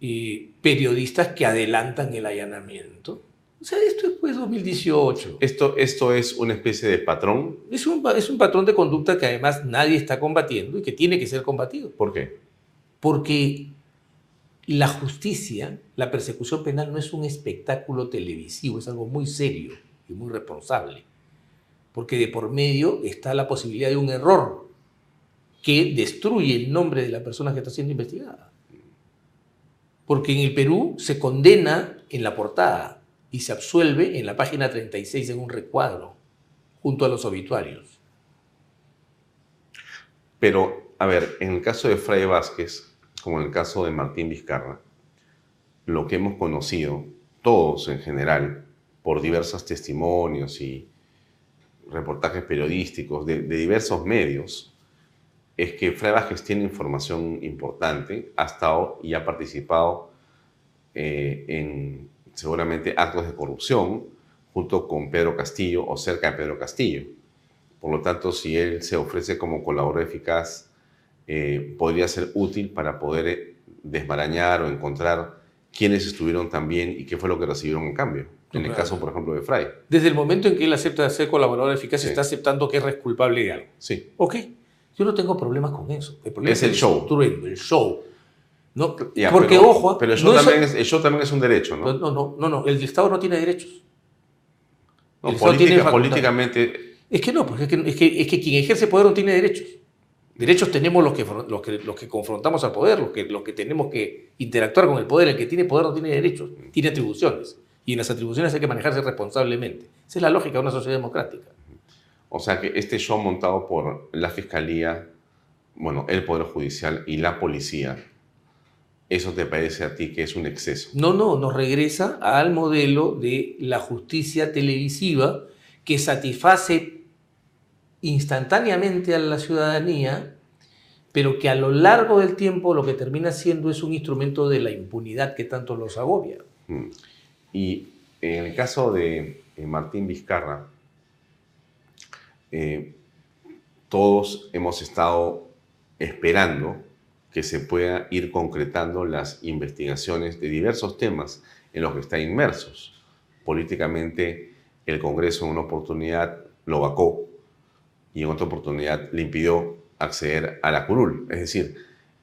eh, periodistas que adelantan el allanamiento. O sea, esto es pues 2018. Esto, esto es una especie de patrón. Es un, es un patrón de conducta que además nadie está combatiendo y que tiene que ser combatido. ¿Por qué? Porque la justicia, la persecución penal no es un espectáculo televisivo, es algo muy serio y muy responsable. Porque de por medio está la posibilidad de un error que destruye el nombre de la persona que está siendo investigada. Porque en el Perú se condena en la portada y se absuelve en la página 36 en un recuadro, junto a los obituarios. Pero, a ver, en el caso de Fray Vázquez, como en el caso de Martín Vizcarra, lo que hemos conocido, todos en general, por diversos testimonios y reportajes periodísticos de, de diversos medios, es que Fray Vázquez tiene información importante, ha estado y ha participado eh, en seguramente actos de corrupción junto con Pedro Castillo o cerca de Pedro Castillo. Por lo tanto, si él se ofrece como colaborador eficaz, eh, podría ser útil para poder eh, desmarañar o encontrar quiénes estuvieron también y qué fue lo que recibieron en cambio. En el caso, por ejemplo, de Fry. Desde el momento en que él acepta ser colaborador eficaz, Sí. está aceptando que es culpable de algo. Sí. Ok, yo no tengo problemas con eso. El problema Es el show. estruendo, el show. No, Ya, porque, pero- ojo, Pero el no show, es- también es, el show también es un derecho, ¿no? no, no, no, no, no, el Estado no tiene derechos. No, el tiene política- facultad. políticamente, Es que no, porque es que, es que, es que quien ejerce poder no tiene derechos. Derechos tenemos los que, los que, los que confrontamos al poder, los que, los que tenemos que interactuar con el poder. El que tiene poder no tiene derechos, tiene atribuciones. Y en las atribuciones hay que manejarse responsablemente. Esa es la lógica de una sociedad democrática. O sea que este show montado por la Fiscalía, bueno, el Poder Judicial y la Policía, ¿eso te parece a ti que es un exceso? No, no, nos regresa al modelo de la justicia televisiva que satisface instantáneamente a la ciudadanía, pero que a lo largo del tiempo lo que termina siendo es un instrumento de la impunidad que tanto los agobia. Mm. Y en el caso de eh, Martín Vizcarra, eh, todos hemos estado esperando que se pueda ir concretando las investigaciones de diversos temas en los que está inmersos. Políticamente, el Congreso en una oportunidad lo vacó y en otra oportunidad le impidió acceder a la curul. Es decir,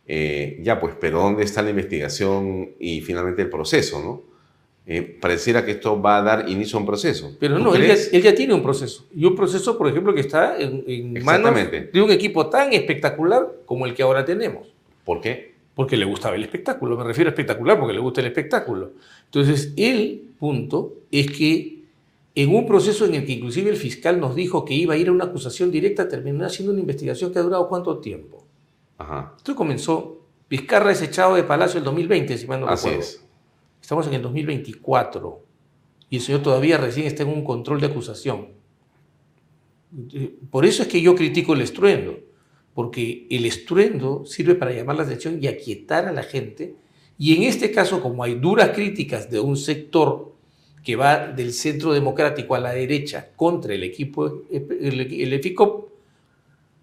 eh, ya pues, pero ¿dónde está la investigación y finalmente el proceso, no? Eh, pareciera que esto va a dar inicio a un proceso. Pero ¿Tú no, él ya, crees? él ya tiene un proceso. Y un proceso, por ejemplo, que está en, en manos de un equipo tan espectacular como el que ahora tenemos. ¿Por qué? porque le gustaba el espectáculo. Me refiero a espectacular porque le gusta el espectáculo. Entonces, el punto es que en un proceso en el que inclusive el fiscal nos dijo que iba a ir a una acusación directa, terminó haciendo una investigación que ha durado cuánto tiempo. Ajá, Esto comenzó, Vizcarra es echado de Palacio el 2020, si mal no así recuerdo. es. Estamos en el 2024 y el señor todavía recién está en un control de acusación. Eh, Por eso es que yo critico el estruendo, porque el estruendo sirve para llamar la atención y aquietar a la gente. Y en este caso, como hay duras críticas de un sector que va del centro democrático a la derecha contra el equipo, el, EFICOP,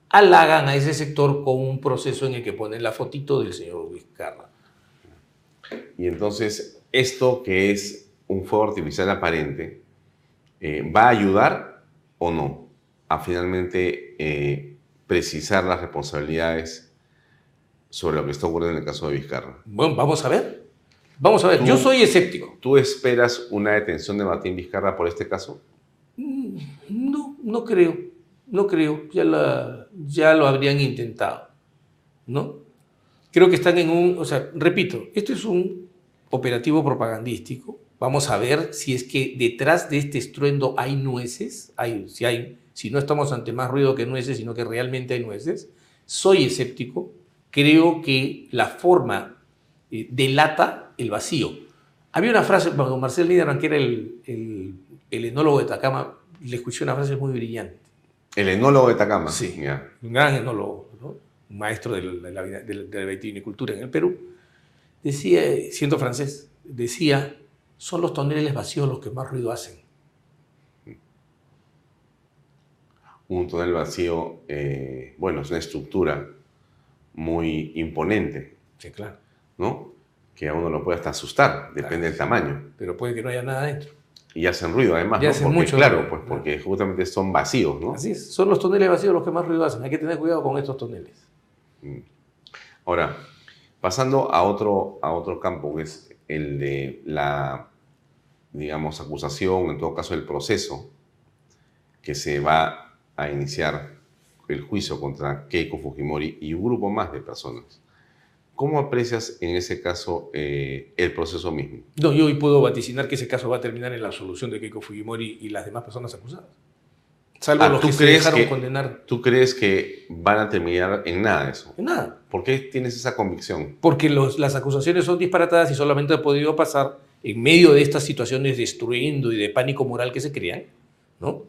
halagan a ese sector con un proceso en el que ponen la fotito del señor Vizcarra. Y entonces, esto que es un fuego artificial aparente, eh, ¿va a ayudar o no a finalmente eh, precisar las responsabilidades sobre lo que está ocurriendo en el caso de Vizcarra? Bueno, vamos a ver. Vamos a ver. Yo soy escéptico. ¿Tú esperas una detención de Martín Vizcarra por este caso? Mm, No, no creo. No creo. Ya, la- ya lo habrían intentado. ¿No? Creo que están en un. O sea, repito, esto es un operativo propagandístico. Vamos a ver si es que detrás de este estruendo hay nueces. Hay, si, hay, si no estamos ante más ruido que nueces, sino que realmente hay nueces. Soy escéptico. Creo que la forma eh, delata el vacío. Había una frase, cuando Marcel Niederman, que era el, el, el enólogo de Atacama, le escuché una frase muy brillante. El enólogo de Tacama. Sí. Ya. Un gran enólogo, ¿no? un maestro de la, de la, de la- de la vitivinicultura en el Perú. Decía, siendo francés, decía, son los toneles vacíos los que más ruido hacen. Un tonel vacío, eh, bueno, es una estructura muy imponente, Sí, claro. ¿no? Que a uno lo puede hasta asustar, depende del tamaño. Pero puede que no haya nada dentro. Y hacen ruido además, Y ¿no? hacen Porque, mucho claro, ruido, pues porque justamente son vacíos, ¿no? Así es, son los toneles vacíos los que más ruido hacen. Hay que tener cuidado con estos toneles. Ahora, pasando a otro, a otro campo, que es el de la, digamos, acusación, en todo caso el proceso, que se va a iniciar el juicio contra Keiko Fujimori y un grupo más de personas. ¿Cómo aprecias en ese caso eh, el proceso mismo? No, yo hoy puedo vaticinar que ese caso va a terminar en la absolución de Keiko Fujimori y las demás personas acusadas. Salvo Ah, los ¿tú que se crees dejaron que- condenar. ¿Tú crees que van a terminar en nada eso? En nada. ¿Por qué tienes esa convicción? Porque los- las acusaciones son disparatadas y solamente ha podido pasar en medio de estas situaciones de estruendo y de pánico moral que se crean, ¿no?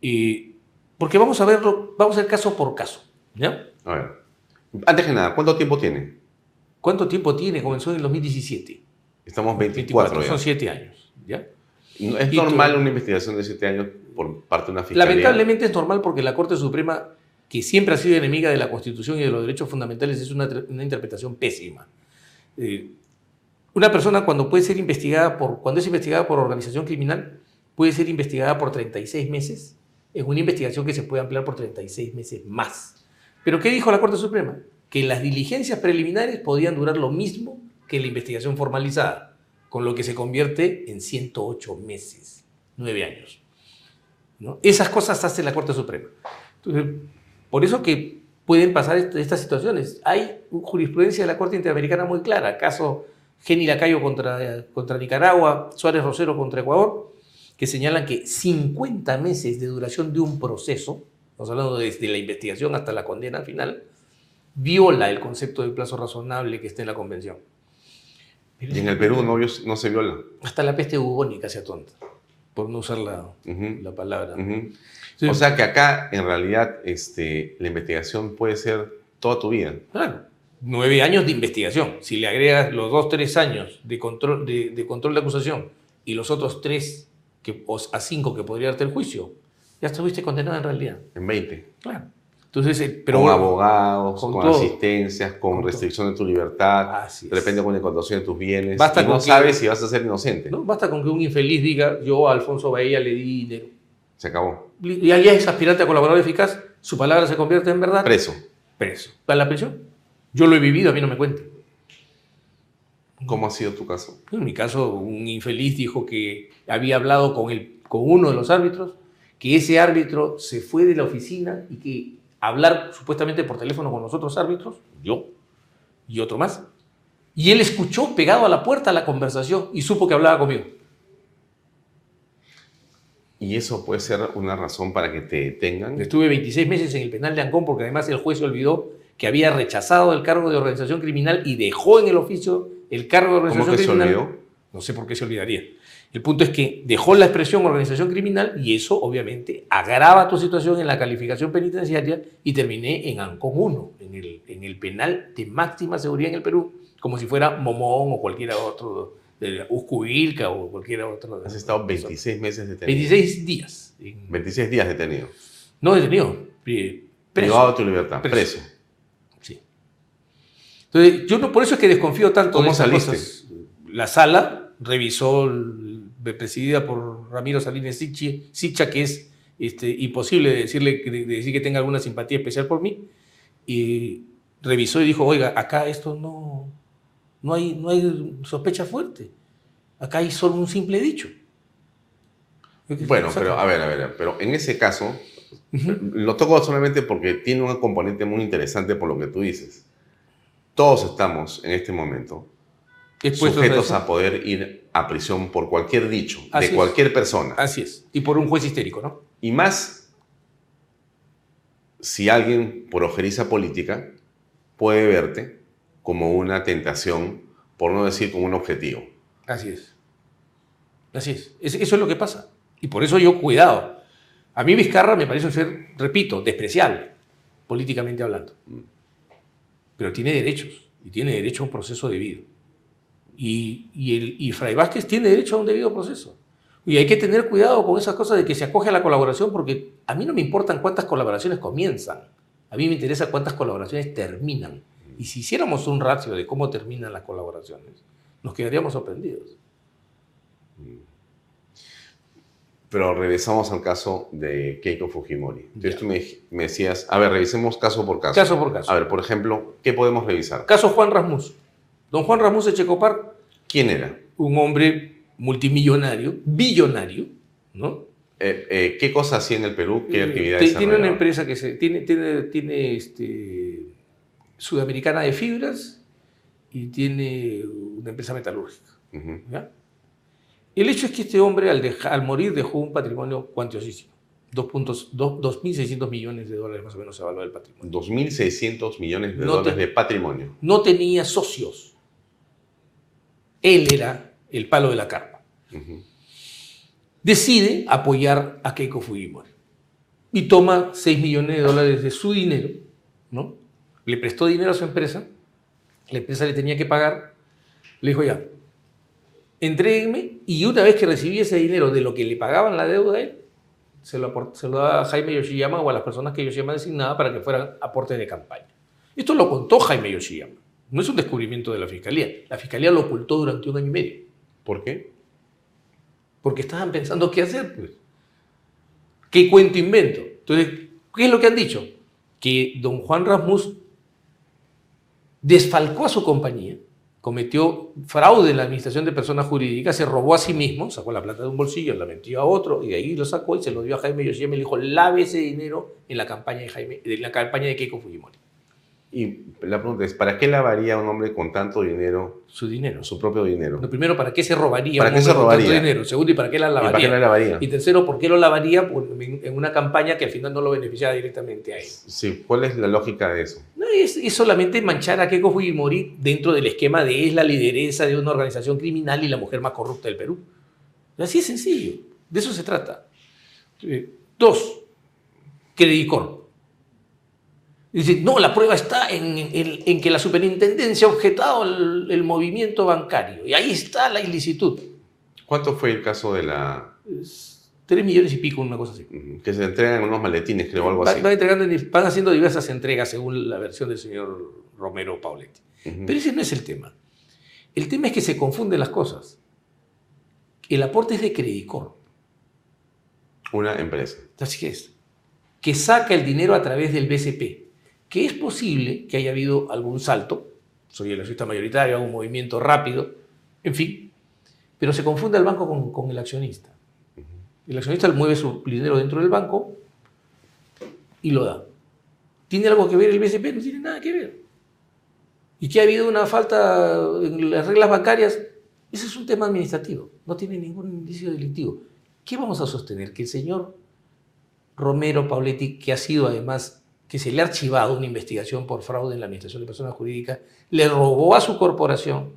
Y porque vamos a verlo, vamos a ver caso por caso, ¿ya? A ver, antes que nada, ¿cuánto tiempo tiene? ¿Cuánto tiempo tiene? Comenzó en el 2017. Estamos 24, ya. son siete años, ¿ya? ¿Es tú- normal una investigación de siete años por parte de una fiscalía? Lamentablemente es normal porque la Corte Suprema, que siempre ha sido enemiga de la Constitución y de los derechos fundamentales, es una, interpretación pésima. Eh, una persona cuando puede ser investigada por, cuando es investigada por organización criminal, puede ser investigada por 36 meses, en una investigación que se puede ampliar por 36 meses más. Pero ¿qué dijo la Corte Suprema? Que las diligencias preliminares podían durar lo mismo que la investigación formalizada, con lo que se convierte en 108 meses, 9 años. ¿no? Esas cosas hace la Corte Suprema. Entonces, por eso que pueden pasar est- estas situaciones. Hay jurisprudencia de la Corte Interamericana muy clara, caso Geni Lacayo contra, contra Nicaragua, Suárez Rosero contra Ecuador, que señalan que 50 meses de duración de un proceso, estamos hablando desde la investigación hasta la condena final, viola el concepto de plazo razonable que está en la Convención. Pero Y en el Perú no, no se viola. Hasta la peste bubónica se tonta, por no usar la, la palabra. ujú. Sí. O sea que acá, en realidad, este, la investigación puede ser toda tu vida. Claro, nueve años de investigación. Si le agregas los dos, tres años de control de, de control de acusación y los otros tres que, o a cinco que podría darte el juicio, ya estuviste condenado en realidad. En 20. Claro. Entonces, eh, pero con abogados, con con, todo. asistencias, con, Con restricción de tu libertad, de repente con incontación de tus bienes. Basta y con no que- sabes si vas a ser inocente. ¿no? basta con que un infeliz diga, yo a Alfonso Bahía le di dinero. Se acabó. Y ya es aspirante a colaborador eficaz, su palabra se convierte en verdad. Preso. Preso. ¿Para la prisión? Yo lo he vivido, a mí no me cuenten. ¿Cómo ha sido tu caso? En mi caso, un infeliz dijo que había hablado con, el, con uno de los árbitros, que ese árbitro se fue de la oficina y que hablar supuestamente por teléfono con los otros árbitros, yo y otro más, y él escuchó pegado a la puerta la conversación y supo que hablaba conmigo. Y eso puede ser una razón para que te detengan. Estuve 26 meses en el penal de Ancón porque además el juez se olvidó que había rechazado el cargo de organización criminal y dejó en el oficio el cargo de ¿Cómo organización que se criminal. olvidó? No sé por qué se olvidaría. El punto es que dejó la expresión organización criminal y eso obviamente agrava tu situación en la calificación penitenciaria y terminé en Ancón 1, en el, en el penal de máxima seguridad en el Perú, como si fuera Momón o cualquiera otro, de o cualquiera otro. Has estado 26 meses detenido. 26 días. en- 26 días detenido. no detenido, eh, preso. Privado de tu libertad. Preso. Preso. Sí. Entonces, yo no, por eso es que desconfío tanto ¿Cómo de esas saliste? cosas. La sala revisó, presidida por Ramiro Salinas Sicha, que es este, imposible decirle, de de decir que tenga alguna simpatía especial por mí, y revisó y dijo, oiga, acá esto no, no, hay, no hay sospecha fuerte. Acá hay solo un simple dicho. Bueno, pero a ver, a ver, pero en ese caso, lo toco solamente porque tiene un componente muy interesante por lo que tú dices. Todos estamos en este momento A sujetos a poder ir a prisión por cualquier dicho Así de es. cualquier persona. Así es. Y por un juez histérico, ¿no? Y más si alguien por ojeriza política puede verte como una tentación, por no decir como un objetivo. Así es. Así es. Es- Eso es lo que pasa. Y por eso yo, cuidado. A mí Vizcarra me parece ser, repito, despreciable, políticamente hablando. Pero tiene derechos. Y tiene derecho a un proceso debido. Y, y, el, y Fray Vázquez tiene derecho a un debido proceso. Y hay que tener cuidado con esas cosas de que se acoge a la colaboración, porque a mí no me importan cuántas colaboraciones comienzan. A mí me interesa cuántas colaboraciones terminan. Y si hiciéramos un ratio de cómo terminan las colaboraciones, nos quedaríamos sorprendidos. Pero regresamos al caso de Keiko Fujimori. Entonces Ya. tú me, me decías, a ver, revisemos caso por caso. Caso por caso. A ver, por ejemplo, ¿qué podemos revisar? Caso Juan Rasmus. Don Juan Rasmus Echecopar, ¿Quién era? un hombre multimillonario, billonario, ¿no? Eh, eh, ¿Qué cosa hacía en el Perú? ¿Qué Eh, actividad te- Tiene una empresa que se. Tiene, tiene, tiene este, Sudamericana de Fibras y tiene una empresa metalúrgica. El hecho es que este hombre, al, morir, dejó un patrimonio cuantiosísimo. Dos puntos- dos- 2.600 millones de dólares más o menos se evalúa el patrimonio. 2.600 millones de No te- dólares de patrimonio. No tenía socios. Él era el palo de la carpa. Decide apoyar a Keiko Fujimori y toma 6 millones de dólares de su dinero, ¿no? Le prestó dinero a su empresa, la empresa le tenía que pagar, le dijo ya, Entréguenme y una vez que recibí ese dinero de lo que le pagaban la deuda a él, se lo, se lo daba a Jaime Yoshiyama o a las personas que Yoshiyama designaba para que fueran aportes de campaña. Esto lo contó Jaime Yoshiyama. No es un descubrimiento de la Fiscalía. La Fiscalía lo ocultó durante un año y medio. ¿Por qué? Porque estaban pensando qué hacer, pues. ¿Qué cuento invento? Entonces, ¿qué es lo que han dicho? Que don Juan Rasmus desfalcó a su compañía, cometió fraude en la administración de personas jurídicas, se robó a sí mismo, sacó la plata de un bolsillo, la metió a otro, y de ahí lo sacó y se lo dio a Jaime Yoshiyama y le dijo, lave ese dinero en la campaña de, Jaime, en la campaña de Keiko Fujimori. Y la pregunta es, ¿para qué lavaría un hombre con tanto dinero, Su dinero. su propio dinero? Lo primero, ¿para qué se robaría ¿Para un qué se hombre con tanto robaría? dinero? Segundo, ¿y para qué la ¿Y para lavaría? qué la lavaría? Y tercero, ¿por qué lo lavaría Por- en una campaña que al final no lo beneficiaba directamente a él? Sí, ¿cuál es la lógica de eso? No, es, es solamente manchar a Keiko Fujimori dentro del esquema de es la lideresa de una organización criminal y la mujer más corrupta del Perú. Así es sencillo. De eso se trata. Eh, Dos, Credicor. Dice, no, la prueba está en, en- en que la superintendencia ha objetado el, el movimiento bancario. Y ahí está la ilicitud. ¿Cuánto fue el caso de la... Es Tres millones y pico, una cosa así. que se entregan unos maletines, creo, algo Va- así? Van, entregando, van haciendo diversas entregas según la versión del señor Romero Pauletti. Pero ese no es el tema. El tema es que se confunden las cosas. El aporte es de Credicor. Una empresa. Así que es. Que saca el dinero a través del BCP. Que es posible que haya habido algún salto. Soy el accionista mayoritario, hago un movimiento rápido. En fin. Pero se confunde el banco con, con el accionista. El accionista mueve su dinero dentro del banco y lo da. ¿Tiene algo que ver el BCP? No tiene nada que ver. ¿Y que ha habido una falta en las reglas bancarias? Ese es un tema administrativo, no tiene ningún indicio delictivo. ¿Qué vamos a sostener? Que el señor Romero Pauletti, que ha sido además, que se le ha archivado una investigación por fraude en la administración de personas jurídicas, le robó a su corporación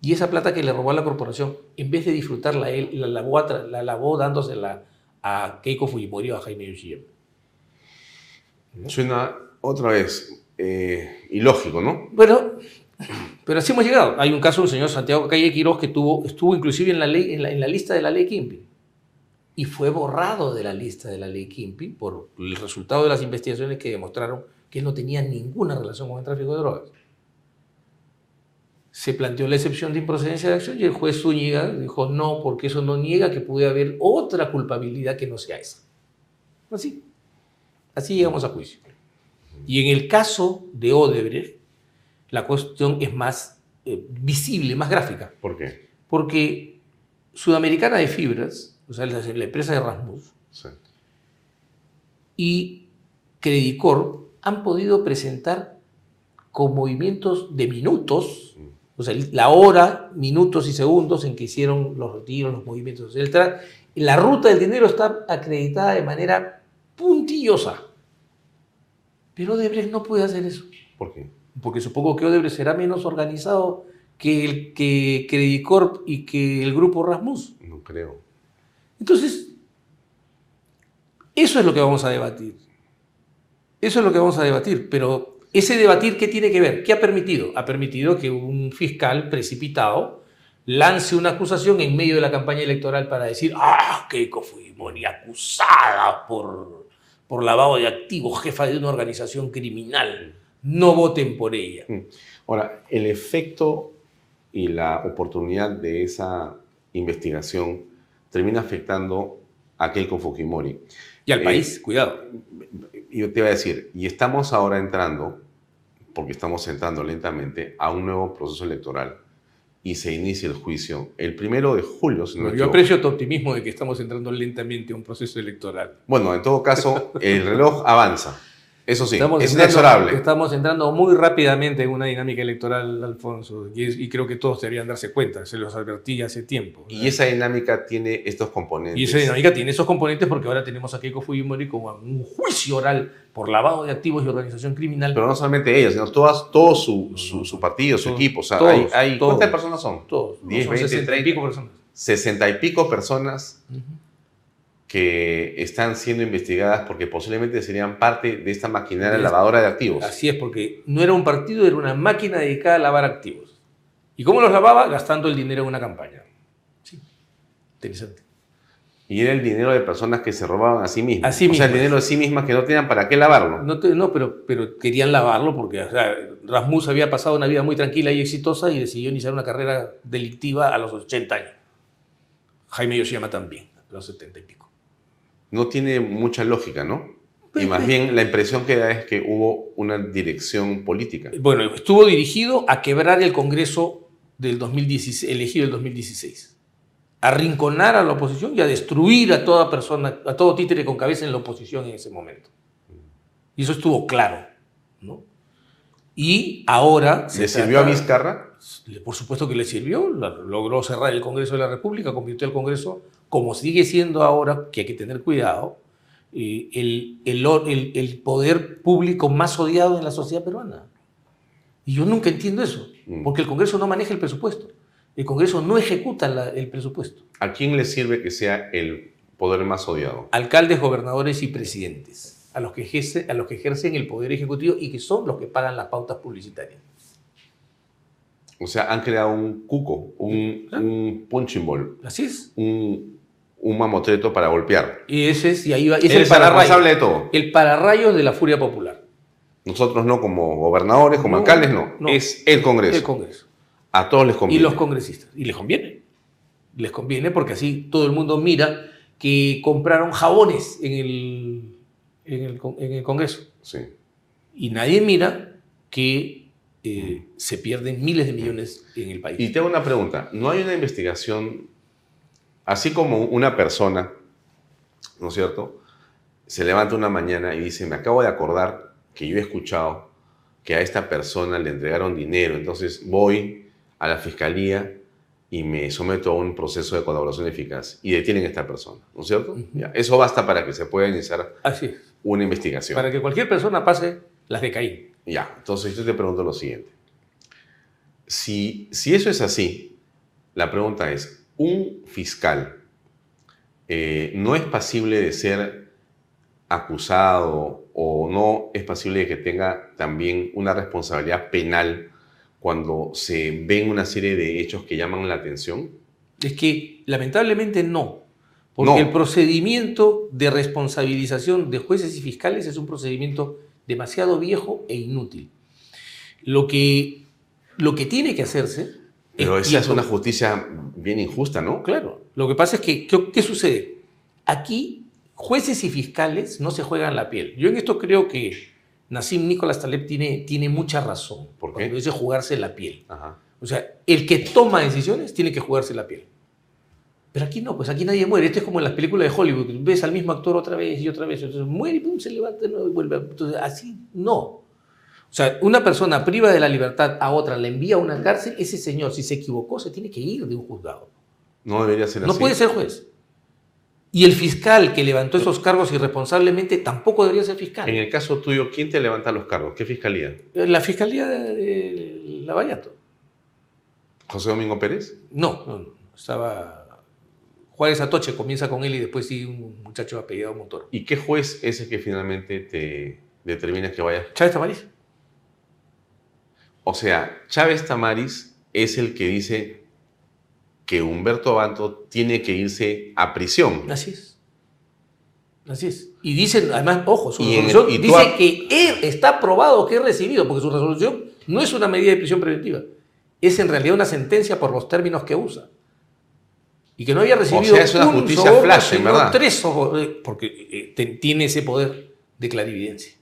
y esa plata que le robó a la corporación, en vez de disfrutarla él, la lavó, la dándosela a Keiko Fujimori o a Jaime Yoshiyama. Suena otra vez eh, ilógico, ¿no? Bueno, pero así hemos llegado. Hay un caso de un señor Santiago Calle Quiroz que tuvo, estuvo inclusive en la, ley, en, la, en la lista de la ley Kimpi y fue borrado de la lista de la ley Kimpi por el resultado de las investigaciones que demostraron que él no tenía ninguna relación con el tráfico de drogas. Se planteó la excepción de improcedencia de acción y el juez Zúñiga dijo no, porque eso no niega que puede haber otra culpabilidad que no sea esa. Así. Así llegamos a juicio. Y en el caso de Odebrecht, la cuestión es más eh, visible, más gráfica, ¿Por qué? porque Sudamericana de Fibras, o sea, la, la empresa de Rasmus, Sí. y Credicor han podido presentar con movimientos de minutos, o sea, la hora, minutos y segundos en que hicieron los retiros, los movimientos. Tra- la ruta del dinero está acreditada de manera puntillosa. Pero Odebrecht no puede hacer eso. ¿Por qué? porque supongo que Odebrecht será menos organizado que, el, que Credicorp y que el grupo Rasmus. No creo. Entonces, eso es lo que vamos a debatir. Eso es lo que vamos a debatir, pero ese debatir, ¿qué tiene que ver? ¿Qué ha permitido? Ha permitido que un fiscal precipitado lance una acusación en medio de la campaña electoral para decir, ah, Keiko Fujimori acusada por, por lavado de activos, jefa de una organización criminal, no voten por ella. Ahora, el efecto y la oportunidad de esa investigación termina afectando a Keiko Fujimori. Y al Eh, país, cuidado. Yo te iba a decir, y estamos ahora entrando, porque estamos entrando lentamente, a un nuevo proceso electoral y se inicia el juicio el primero de julio. si no Yo equivoco. aprecio tu optimismo de que estamos entrando lentamente a un proceso electoral. Bueno, en todo caso, el reloj avanza. Eso sí, estamos es entrando- inexorable. Estamos entrando muy rápidamente en una dinámica electoral, Alfonso, y, es- y creo que todos deberían darse cuenta, se los advertí hace tiempo. Y esa dinámica tiene estos componentes. Y esa dinámica tiene esos componentes porque ahora tenemos a Keiko Fujimori con un juicio oral por lavado de activos y organización criminal. Pero no solamente ella, sino todas, todo su, su, su partido, su Todos, equipo. O sea, todos, hay, hay- todos. ¿Cuántas personas son? todos, 10, son 20, 60 y 30. pico personas. Sesenta y pico personas Ujú. Que están siendo investigadas porque posiblemente serían parte de esta maquinaria lavadora de activos. Así es, porque no era un partido, era una máquina dedicada a lavar activos. ¿Y cómo los lavaba? Gastando el dinero en una campaña. Sí, interesante. Y era el dinero de personas que se robaban a sí mismas. A sí o sea, el dinero de sí mismas que no tenían para qué lavarlo. No, te- no, pero, pero querían lavarlo porque o sea, Rasmus había pasado una vida muy tranquila y exitosa y decidió iniciar una carrera delictiva a los 80 años. Jaime Yoshiyama también, a los 70 y pico. No tiene mucha lógica, ¿no? Y más bien la impresión que da es que hubo una dirección política. Bueno, estuvo dirigido a quebrar el Congreso del 2016, elegido el 2016. A arrinconar a la oposición y a destruir a toda persona, a todo títere con cabeza en la oposición en ese momento. Y eso estuvo claro, ¿no? Y ahora... se ¿Le sirvió a Vizcarra? Por supuesto que le sirvió, logró cerrar el Congreso de la República, convirtió el Congreso, como sigue siendo ahora, que hay que tener cuidado, eh, el, el o- el- el poder público más odiado en la sociedad peruana. Y yo nunca entiendo eso, Mm. porque el Congreso no maneja el presupuesto, el Congreso no ejecuta la- el presupuesto. ¿A quién le sirve que sea el poder más odiado? Alcaldes, gobernadores y presidentes, a los que, ejerce- a los que ejercen el poder ejecutivo y que son los que pagan las pautas publicitarias. O sea, han creado un cuco, un, un punching ball, Así es. un, un mamotreto para golpear. Y ese es, y ahí va, es el responsable de todo. El pararrayos de la furia popular. Nosotros no como gobernadores, como No, alcaldes, no. no. Es el Congreso. El Congreso. A todos les Y conviene. los congresistas. Y les conviene. Les conviene porque así todo el mundo mira que compraron jabones en el, en el, en el Congreso. Sí. Y nadie mira que eh, se pierden miles de millones en el país. Y tengo una pregunta. ¿No hay una investigación, así como una persona, ¿no es cierto? Se levanta una mañana y dice, me acabo de acordar que yo he escuchado que a esta persona le entregaron dinero, entonces voy a la fiscalía y me someto a un proceso de colaboración eficaz y detienen a esta persona, ¿no es cierto? Ya, Eso basta para que se pueda iniciar Así una investigación. Para que cualquier persona pase las de Caín. Ya, entonces yo te pregunto lo siguiente. Si, si eso es así, la pregunta es, ¿un fiscal eh, no es pasible de ser acusado o no es pasible de que tenga también una responsabilidad penal cuando se ven una serie de hechos que llaman la atención? Es que lamentablemente no. Porque No. el procedimiento de responsabilización de jueces y fiscales es un procedimiento demasiado viejo e inútil. Lo que, lo que tiene que hacerse... Pero es- esa es una justicia bien injusta, ¿no? Claro. Lo que pasa es que, ¿qué, qué sucede? Aquí, jueces y fiscales no se juegan la piel. Yo en esto creo que Nassim Nicolás Taleb tiene, tiene mucha razón. ¿Por qué? Cuando dice jugarse la piel. Ajá. O sea, el que toma decisiones tiene que jugarse la piel. Pero aquí no, pues aquí nadie muere. Esto es como en las películas de Hollywood. Ves al mismo actor otra vez y otra vez. Entonces muere y pum, se levanta y vuelve. Entonces, así no. O sea, una persona priva de la libertad a otra, la envía a una cárcel, ese señor, si se equivocó, se tiene que ir de un juzgado. No debería ser No así. puede ser juez. Y el fiscal que levantó esos cargos irresponsablemente tampoco debería ser fiscal. En el caso tuyo, ¿quién te levanta los cargos? ¿Qué fiscalía? La fiscalía de, Lavallato. ¿José Domingo Pérez? No, no, no. Estaba. Juárez Atoche comienza con él y después sí un muchacho apellidado Montoro. ¿Y qué juez es el que finalmente te determina que vayas? Chávez Tamariz. O sea, Chávez Tamaris es el que dice que Humberto Abanto tiene que irse a prisión. Así es. Así es. Y dicen, además, ojo, su Y en el- resolución y dice que él está probado que es recibido, porque su resolución no es una medida de prisión preventiva, es en realidad una sentencia por los términos que usa. Y que no había recibido sea, es una un justicia flash, en verdad. tres eh, porque eh, te- tiene ese poder de clarividencia.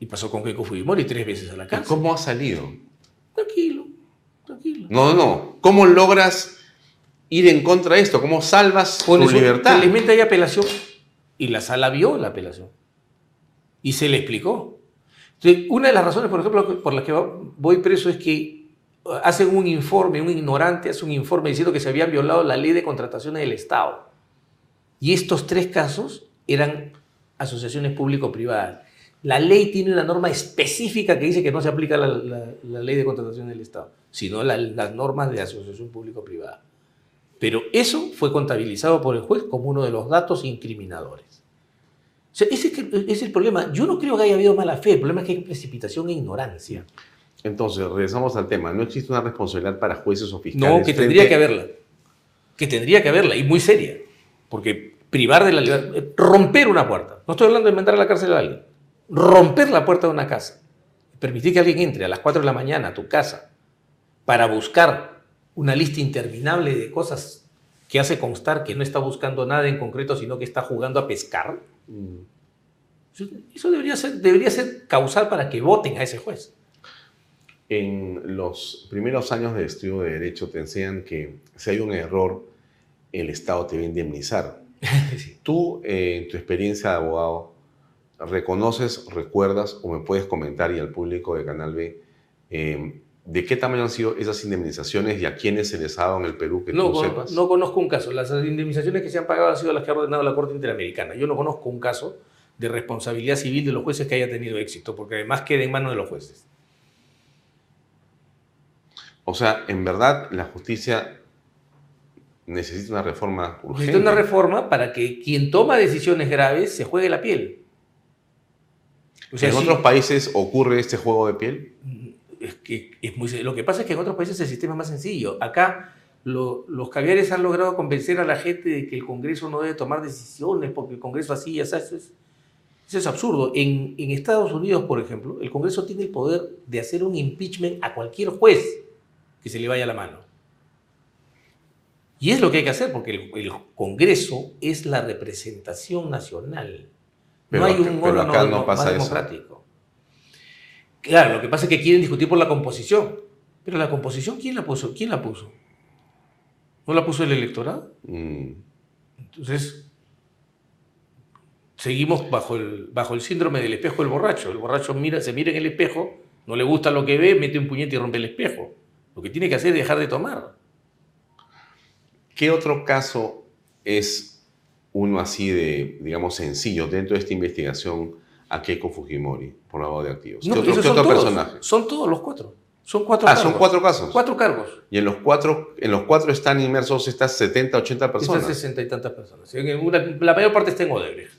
Y pasó con Keiko Fujimori tres veces a la ¿Y cárcel. ¿Cómo ha salido? Tranquilo, tranquilo. No, no, no. ¿Cómo logras ir en contra de esto? ¿Cómo salvas Por tu libertad? Felizmente hay apelación y la sala vio la apelación y se le explicó. Entonces, una de las razones, por ejemplo, por las que voy preso es que hacen un informe, un ignorante hace un informe diciendo que se habían violado la ley de contrataciones del Estado. Y estos tres casos eran asociaciones público-privadas. La ley tiene una norma específica que dice que no se aplica la, la- la ley de contratación del Estado, sino la- las normas de asociación público-privada. Pero eso fue contabilizado por el juez como uno de los datos incriminadores. O sea, ese es el problema. Yo no creo que haya habido mala fe, el problema es que hay precipitación e ignorancia. Entonces, regresamos al tema. No existe una responsabilidad para jueces o fiscales. No, que frente- tendría que haberla. Que tendría que haberla, y muy seria. Porque privar de la libertad, romper una puerta. No estoy hablando de mandar a la cárcel a alguien. Romper la puerta de una casa. Permitir que alguien entre a las 4 de la mañana a tu casa para buscar una lista interminable de cosas que hace constar que no está buscando nada en concreto, sino que está jugando a pescar. Mm. Eso, debería, ser, debería ser causal para que voten a ese juez. En los primeros años de estudio de Derecho te enseñan que si hay un error, el Estado te va a indemnizar. <laughs> Tú, eh, en tu experiencia de abogado, reconoces, recuerdas o me puedes comentar y al público de Canal B eh, de qué tamaño han sido esas indemnizaciones y a quiénes se les ha dado en el Perú que No, tú con- sepas. no conozco un caso. Las indemnizaciones que se han pagado han sido las que ha ordenado la Corte Interamericana. Yo no conozco un caso de responsabilidad civil de los jueces que haya tenido éxito, porque además queda en manos de los jueces. O sea, en verdad la justicia necesita una reforma urgente. Necesita una reforma para que quien toma decisiones graves se juegue la piel. O sea, ¿En sí, otros países ocurre este juego de piel? es que es muy, lo que pasa es que en otros países el sistema es más sencillo. Acá lo- los caviares han logrado convencer a la gente de que el Congreso no debe tomar decisiones porque el Congreso así, sabes, eso es, eso es absurdo. En, en Estados Unidos, por ejemplo, el Congreso tiene el poder de hacer un impeachment a cualquier juez que se le vaya la mano. Y es lo que hay que hacer porque el, el Congreso es la representación nacional. Pero no hay un pero acá no más pasa eso. democrático. Claro, lo que pasa es que quieren discutir por la composición. Pero la composición, ¿quién la puso? ¿Quién la puso? ¿No la puso el electorado? Mm. Entonces, seguimos bajo el, bajo el síndrome del espejo del borracho. El borracho mira, se mira en el espejo, no le gusta lo que ve, mete un puñete y rompe el espejo. Lo que tiene que hacer es dejar de tomar. ¿Qué otro caso es uno así de, digamos, sencillo dentro de esta investigación a Keiko Fujimori por lavado de activos? No, ¿Qué otro, esos qué son otro todos, personaje? Son todos los cuatro. Son cuatro Ah, cargos. son cuatro casos. Cuatro cargos. Y en los cuatro, en los cuatro están inmersos estas 70, 80 personas. Estas sesenta y tantas personas. Una- la mayor parte está en Odebrecht.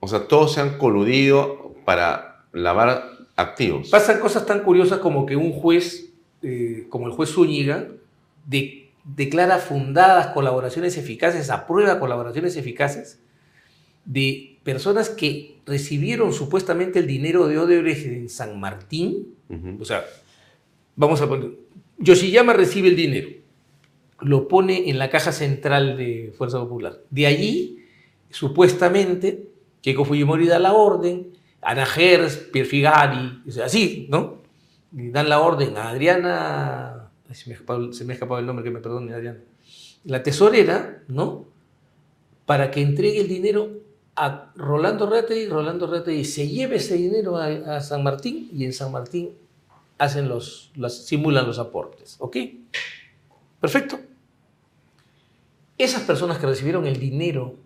O sea, todos se han coludido para lavar activos. Pasan cosas tan curiosas como que un juez, eh, como el juez Zúñiga, de- declara fundadas colaboraciones eficaces, aprueba colaboraciones eficaces de personas que recibieron supuestamente el dinero de Odebrecht en San Martín. O sea, vamos a poner, Yoshiyama recibe el dinero, lo pone en la caja central de Fuerza Popular. De allí, supuestamente, Keiko Fujimori da la orden, Ana Gers, Pierre Figari, o sea, así, ¿no? Y dan la orden a Adriana, se me, ha escapado, se me ha escapado el nombre, que me perdone Adriana, la tesorera, ¿no? Para que entregue el dinero a Rolando Retegui, Rolando Retegui se lleve ese dinero a, a San Martín y en San Martín hacen los, simulan los aportes, ¿ok? Perfecto. Esas personas que recibieron el dinero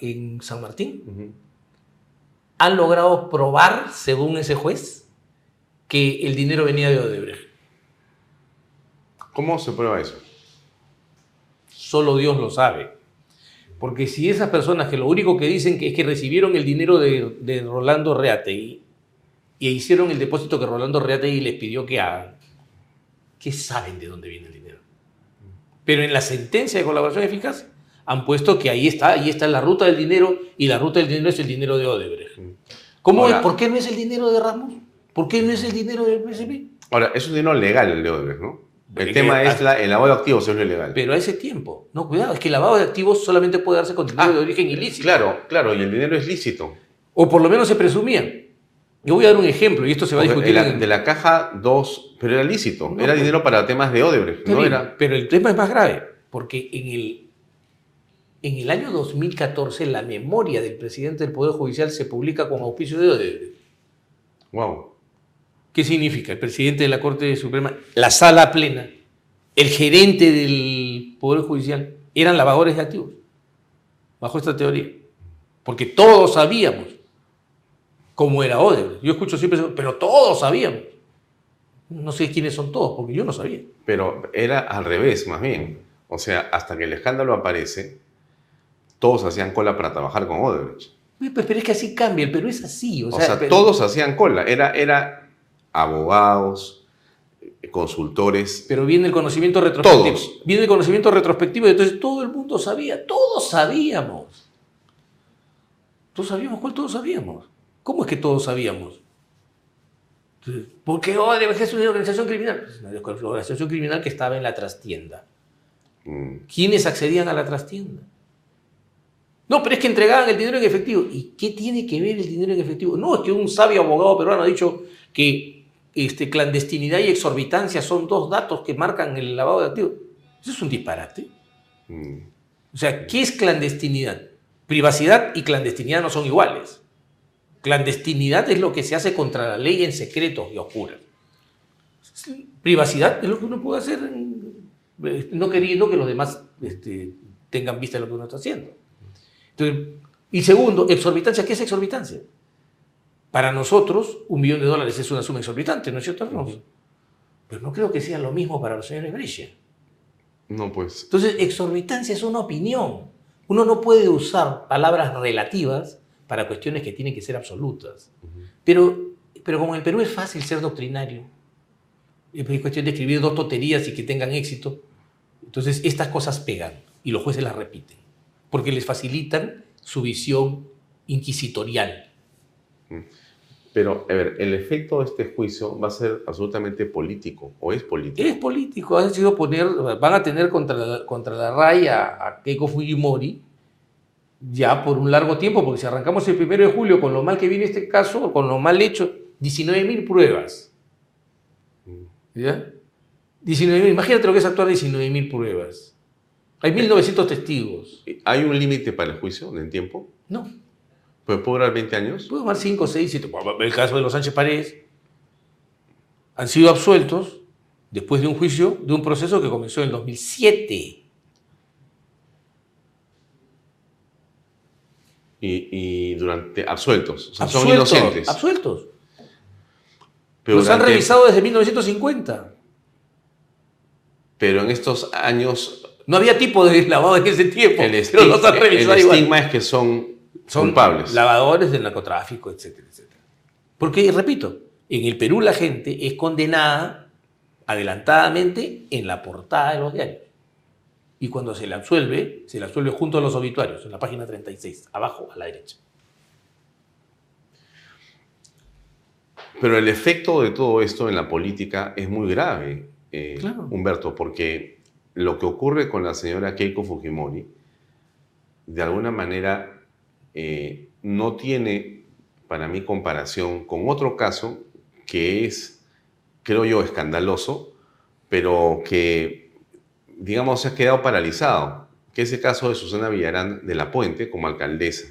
en San Martín han logrado probar, según ese juez, que el dinero venía de Odebrecht. ¿Cómo se prueba eso? Solo Dios lo sabe. Porque si esas personas que lo único que dicen que es que recibieron el dinero de, de Rolando Reategui y hicieron el depósito que Rolando Reategui les pidió que hagan, ¿qué saben de dónde viene el dinero? Pero en la sentencia de colaboración eficaz han puesto que ahí está, ahí está la ruta del dinero y la ruta del dinero es el dinero de Odebrecht. ¿Cómo Ahora- es? ¿Por qué no es el dinero de Ramos? ¿Por qué no es el dinero del PSP? Ahora, es un dinero legal el de Odebrecht, ¿no? El tema que- es la, el lavado de activos, es lo ilegal. Pero a ese tiempo, no, cuidado, es que el lavado de activos solamente puede darse con dinero Ah, de origen ilícito. Claro, claro, y el dinero es lícito. O por lo menos se presumía. Yo voy a dar un ejemplo y esto se va a discutir. de la, en- de la caja 2, pero era lícito. No, era pues- dinero para temas de Odebrecht, no bien, era. Pero el tema es más grave, porque en el, en el año 2014 la memoria del presidente del Poder Judicial se publica con auspicio de Odebrecht. Wow. ¿Qué significa? El presidente de la Corte Suprema, la sala plena, el gerente del Poder Judicial, eran lavadores de activos, bajo esta teoría. Porque todos sabíamos cómo era Odebrecht. Yo escucho siempre, pero todos sabíamos. No sé quiénes son todos, porque yo no sabía. Pero era al revés, más bien. O sea, hasta que el escándalo aparece, todos hacían cola para trabajar con Odebrecht. Pues, pero es que así cambia, el Perú es así. O O sea, sea, pero- todos hacían cola. Era, era abogados, consultores. Pero viene el conocimiento retrospectivo. Todos. Viene el conocimiento retrospectivo y entonces todo el mundo sabía, todos sabíamos. Todos sabíamos, ¿cuál todos sabíamos? ¿Cómo es que todos sabíamos? Porque oh, DBG es una organización criminal. Es una organización criminal que estaba en la trastienda. Mm, ¿Quiénes accedían a la trastienda? No, pero es que entregaban el dinero en efectivo. ¿Y qué tiene que ver el dinero en efectivo? No, es que un sabio abogado peruano ha dicho que este, clandestinidad y exorbitancia son dos datos que marcan el lavado de activos. Eso es un disparate. mm. O sea, ¿qué es clandestinidad? Privacidad y clandestinidad no son iguales. Clandestinidad es lo que se hace contra la ley en secreto y oscura. Privacidad es lo que uno puede hacer eh, no queriendo que los demás este, tengan vista de lo que uno está haciendo. Entonces, y segundo, exorbitancia. ¿Qué es exorbitancia? Para nosotros, un millón de dólares es una suma exorbitante, ¿no es cierto, Alfonso? Pero no creo que sea lo mismo para los señores Brescia. No, pues. Entonces, exorbitancia es una opinión. Uno no puede usar palabras relativas para cuestiones que tienen que ser absolutas. Pero, pero como en el Perú es fácil ser doctrinario, es cuestión de escribir dos tonterías y que tengan éxito, entonces estas cosas pegan y los jueces las repiten, porque les facilitan su visión inquisitorial. Pero, a ver, el efecto de este juicio va a ser absolutamente político, o es político. Es político, han sido poner, van a tener contra la, contra la raya a Keiko Fujimori ya por un largo tiempo, porque si arrancamos el primero de julio con lo mal que viene este caso, con lo mal hecho, 19.000 pruebas. ¿Ya? 19.000, imagínate lo que es actuar 19.000 pruebas. Hay 1.900 testigos. ¿Hay un límite para el juicio en tiempo? No, ¿Pues puede durar 20 años? puede tomar 5, 6, 7. El caso de los Sánchez Paredes han sido absueltos después de un juicio, de un proceso que comenzó en el 2007. Y, y durante. absueltos. O sea, son inocentes. Absueltos. Pero, Los han revisado desde 1950. pero en estos años. No había tipo de lavado en ese tiempo, El, pero estig- los han el revisado igual. estigma es que son, Son culpables. lavadores del narcotráfico, etcétera, etcétera. Porque, repito, en el Perú la gente es condenada adelantadamente en la portada de los diarios. Y cuando se la absuelve, se la absuelve junto a los obituarios, en la página 36, abajo a la derecha. Pero el efecto de todo esto en la política es muy grave, eh, Claro. Humberto, porque lo que ocurre con la señora Keiko Fujimori, de alguna manera, eh, no tiene para mí comparación con otro caso que es, creo yo, escandaloso, pero que, digamos, se ha quedado paralizado, que es el caso de Susana Villarán de la Puente como alcaldesa.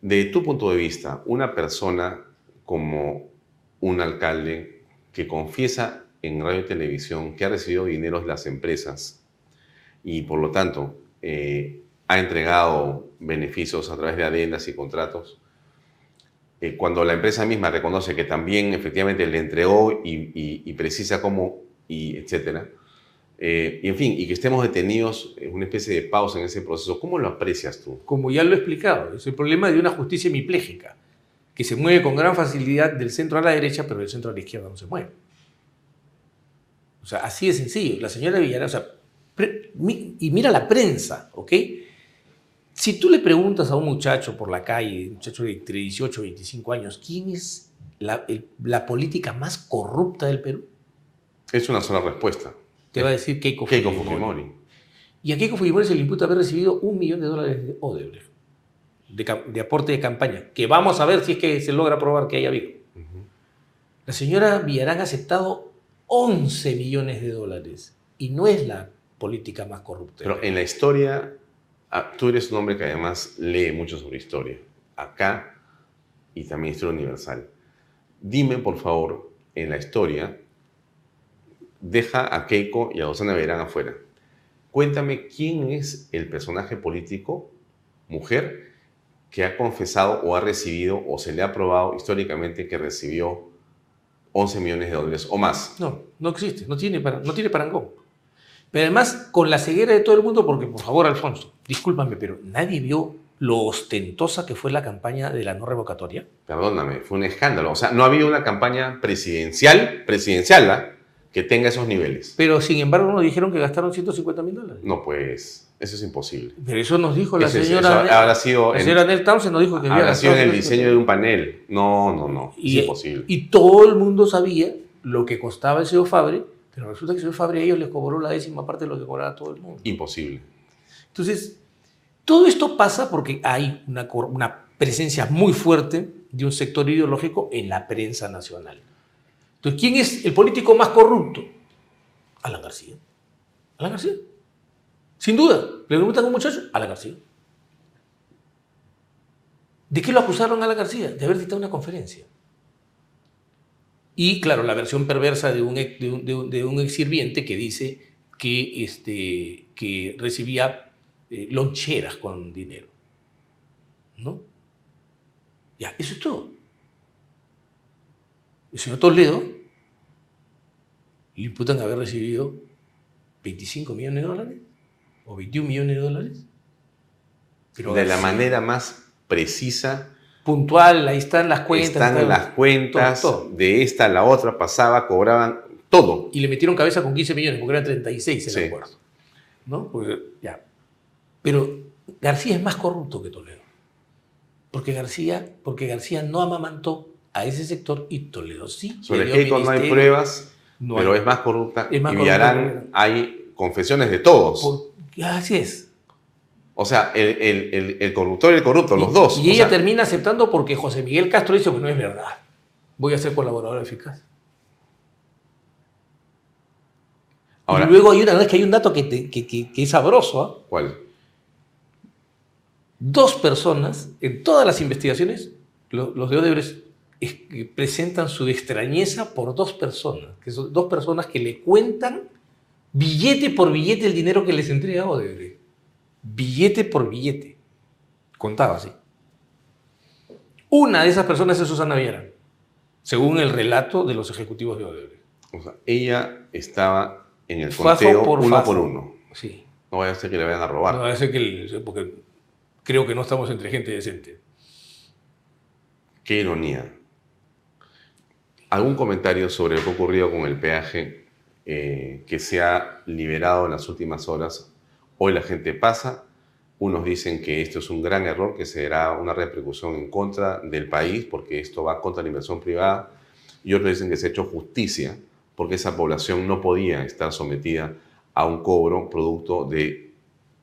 De tu punto de vista, una persona como un alcalde que confiesa en radio y televisión que ha recibido dinero de las empresas y por lo tanto eh, ha entregado beneficios a través de adendas y contratos, eh, cuando la empresa misma reconoce que también efectivamente le entregó y, precisa cómo, y etcétera, eh, y en fin, y que estemos detenidos en una especie de pausa en ese proceso, ¿cómo lo aprecias tú? Como ya lo he explicado, es el problema de una justicia hemipléjica, que se mueve con gran facilidad del centro a la derecha, pero del centro a la izquierda no se mueve. O sea, así de sencillo. La señora Villarán, o sea, y mira la prensa, ¿ok? Si tú le preguntas a un muchacho por la calle, un muchacho de entre 18 y 25 años, ¿quién es la, el- la política más corrupta del Perú? Es una sola respuesta. Te va a decir Keiko, Keiko Fujimori. Fujimori. Y a Keiko Fujimori se le imputa haber recibido un millón de dólares de Odebrecht, de aporte de campaña, que vamos a ver si es que se logra probar que haya habido. La señora Villarán ha aceptado 11 millones de dólares y no es la política más corrupta. Pero en la historia, ah, tú eres un hombre que además lee mucho sobre historia, acá y también historia universal. Dime, por favor, en la historia, deja a Keiko y a Susana Verán afuera. Cuéntame quién es el personaje político, mujer, que ha confesado o ha recibido o se le ha probado históricamente que recibió 11 millones de dólares o más. No, no existe, no tiene, para- no tiene parangón. Pero además, con la ceguera de todo el mundo, porque por favor, Alfonso, discúlpame, pero nadie vio lo ostentosa que fue la campaña de la no revocatoria? Perdóname, fue un escándalo. O sea, no ha habido una campaña presidencial, presidencial, ¿ah? que tenga esos niveles. Pero sin embargo nos dijeron que gastaron 150 mil dólares. No, pues, eso es imposible. Pero eso nos dijo la Eso es- señora... eso habrá sido la en- señora Nell Townsend nos dijo que había Habrá sido en el 150 diseño de un panel. No, no, no. Y, es imposible. y todo el mundo sabía lo que costaba el señor Fabre, pero resulta que el señor Fabre a ellos les cobró la décima parte de lo que cobraba todo el mundo. Imposible. Entonces, todo esto pasa porque hay una, presencia muy fuerte de un sector ideológico en la prensa nacional. Entonces, ¿quién es el político más corrupto? Alan García. Alan García. Sin duda. Le preguntan a un muchacho, Alan García. ¿De qué lo acusaron a Alan García? De haber dictado una conferencia. Y claro, la versión perversa de un, ex- de un ex sirviente que dice que, este, que recibía eh, loncheras con dinero. ¿No? Ya, eso es todo. El señor Toledo le imputan haber recibido 25 millones de dólares o 21 millones de dólares. Pero de la manera más precisa puntual, ahí están las cuentas. están están- las cuentas todo, todo. de esta a la otra, pasaba, cobraban todo. Y le metieron cabeza con 15 millones, porque eran 36 el Sí. acuerdo. ¿No? Porque, ya. Pero García es más corrupto que Toledo. Porque García, porque García no amamantó a ese sector y Toledo sí. Sobre Keiko no hay pruebas, no pero hay- es más corrupta. Es más y Villarán hay confesiones de todos. por- así es. O sea, el, el- el- el corruptor y el corrupto, los dos. Y O ella sea, termina aceptando porque José Miguel Castro dice que no es verdad. Voy a ser colaborador eficaz. Ahora, y luego hay una, es que hay un dato que, te- que- que- que es sabroso. ¿ah? ¿cuál? Dos personas, en todas las investigaciones, lo- los de Odebrecht es que presentan su extrañeza por dos personas, que son dos personas que le cuentan billete por billete el dinero que les entrega Odebrecht. Billete por billete. Contaba así. Una de esas personas es Susana Viera, según el relato de los ejecutivos de Odebrecht. O sea, ella estaba en el conteo por uno por uno. Sí. No vaya a ser que le vayan a robar. No, ese que el- porque creo que no estamos entre gente decente. Qué ironía. ¿Algún comentario sobre lo que ha ocurrido con el peaje eh, que se ha liberado en las últimas horas? Hoy la gente pasa. Unos dicen que esto es un gran error, que será una repercusión en contra del país, porque esto va contra la inversión privada. Y otros dicen que se ha hecho justicia, porque esa población no podía estar sometida a un cobro producto de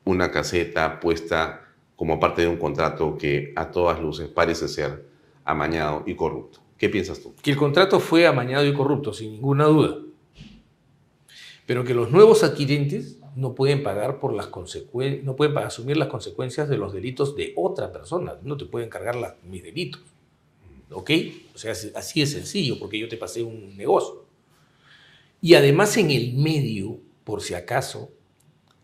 una caseta puesta como parte de un contrato que a todas luces parece ser amañado y corrupto. ¿Qué piensas tú? que el contrato fue amañado y corrupto, sin ninguna duda. Pero que los nuevos adquirentes no pueden pagar por las consecuencias, no pueden asumir las consecuencias de los delitos de otra persona. No te pueden cargar las- mis delitos. ¿Ok? O sea, así es sencillo, porque yo te pasé un negocio. Y además en el medio, por si acaso,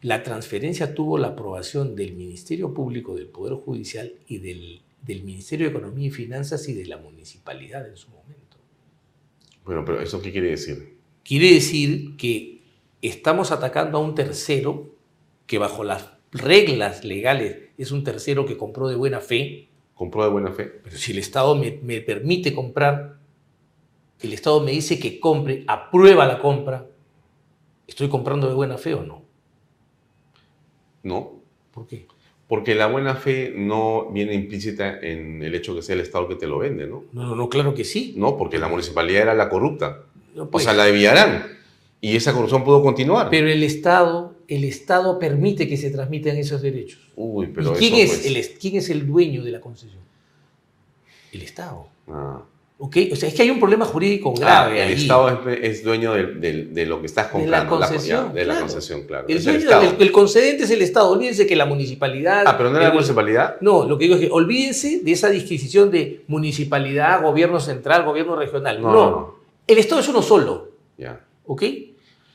la transferencia tuvo la aprobación del Ministerio Público, del Poder Judicial y del, del Ministerio de Economía y Finanzas y de la municipalidad en su momento. Bueno, pero ¿eso qué quiere decir? Quiere decir que estamos atacando a un tercero que bajo las reglas legales es un tercero que compró de buena fe, ¿Compró de buena fe? pero si el Estado me, me permite comprar, el Estado me dice que compre, aprueba la compra, ¿estoy comprando de buena fe o no? No, ¿Por qué? porque la buena fe no viene implícita en el hecho que sea el Estado que te lo vende, ¿no? No, no, claro que sí. No, porque la municipalidad era la corrupta, No, o pues, sea, la de Villarán, y esa corrupción pudo continuar. Pero el Estado, el Estado permite que se transmitan esos derechos. Uy, pero ¿Y quién, eso, es pues, el, quién es el dueño de la concesión? El Estado. ah. ¿Ok? O sea, es que hay un problema jurídico Ah, grave. el ahí. Estado es, es dueño de, lo que estás De la comprando. concesión, de la concesión, claro. El, el dueño- el- el concedente es el Estado. Olvídense que la municipalidad. Ah, pero no era la el- municipalidad. No, lo que digo es que olvídense de esa disquisición de municipalidad, gobierno central, gobierno regional. No, No, no, no. El Estado es uno solo. Ya. ¿Ok?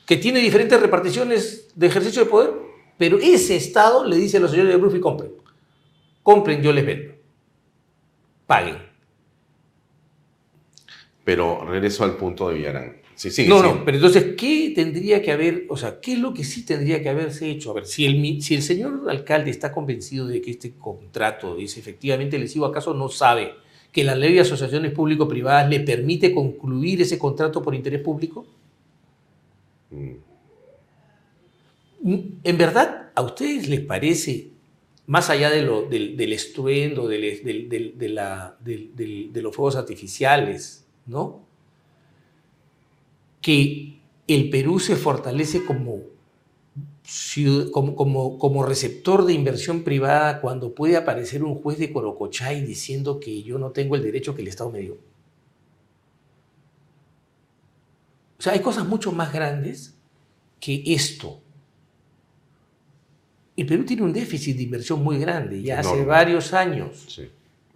Que tiene diferentes reparticiones de ejercicio de poder, pero ese Estado le dice a los señores de Brufi: compren. Compren, yo les vendo. Paguen. Pero regreso al punto de Villarán. Sí, sí, no, sí. no, pero entonces, ¿qué tendría que haber, o sea, qué es lo que sí tendría que haberse hecho? A ver, si el, si el señor alcalde está convencido de que este contrato es efectivamente lesivo, ¿acaso no sabe que la ley de asociaciones público-privadas le permite concluir ese contrato por interés público? Mm. ¿En verdad a ustedes les parece, más allá de lo, del, del estruendo, del- del- del- de, la- del- del- de los fuegos artificiales, ¿no? que el Perú se fortalece como, como, como, como receptor de inversión privada cuando puede aparecer un juez de Corocochay diciendo que yo no tengo el derecho que el Estado me dio? O sea, hay cosas mucho más grandes que esto. El Perú tiene un déficit de inversión muy grande, ya hace varios años. Sí.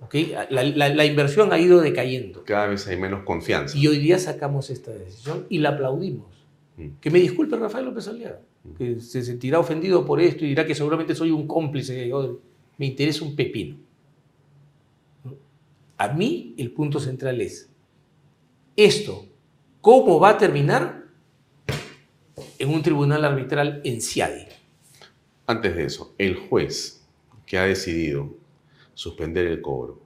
¿Ok? La, la- la inversión ha ido decayendo. Cada vez hay menos confianza. Y hoy día sacamos esta decisión y la aplaudimos. Mm. Que me disculpe Rafael López Aliaga, que se sentirá ofendido por esto y dirá que seguramente soy un cómplice. Me interesa un pepino. A mí el punto central es, esto, ¿cómo va a terminar? En un tribunal arbitral en Ciadi. Antes de eso, el juez que ha decidido suspender el cobro,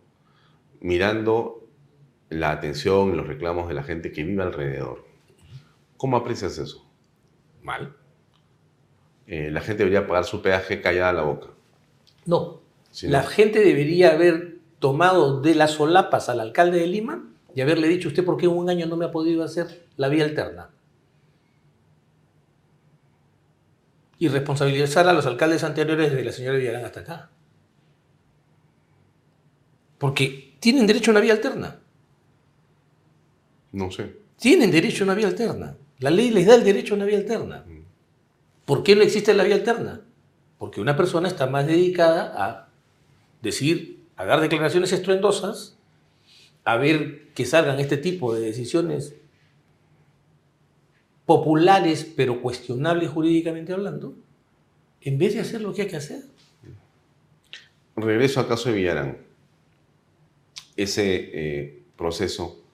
mirando la atención y los reclamos de la gente que vive alrededor, ¿cómo aprecias eso? Mal. Eh, la gente debería pagar su peaje callada la boca. No. Sí, la ¿no? gente debería haber tomado de las solapas al alcalde de Lima y haberle dicho, ¿usted por qué un año no me ha podido hacer la vía alterna? Y responsabilizar a los alcaldes anteriores de la señora Villarán hasta acá. Porque tienen derecho a una vía alterna. No sé. Tienen derecho a una vía alterna. La ley les da el derecho a una vía alterna. ¿Por qué no existe la vía alterna? Porque una persona está más dedicada a decir, a dar declaraciones estruendosas, a ver que salgan este tipo de decisiones populares pero cuestionables jurídicamente hablando, en vez de hacer lo que hay que hacer. Regreso al caso de Villarán. Ese eh, proceso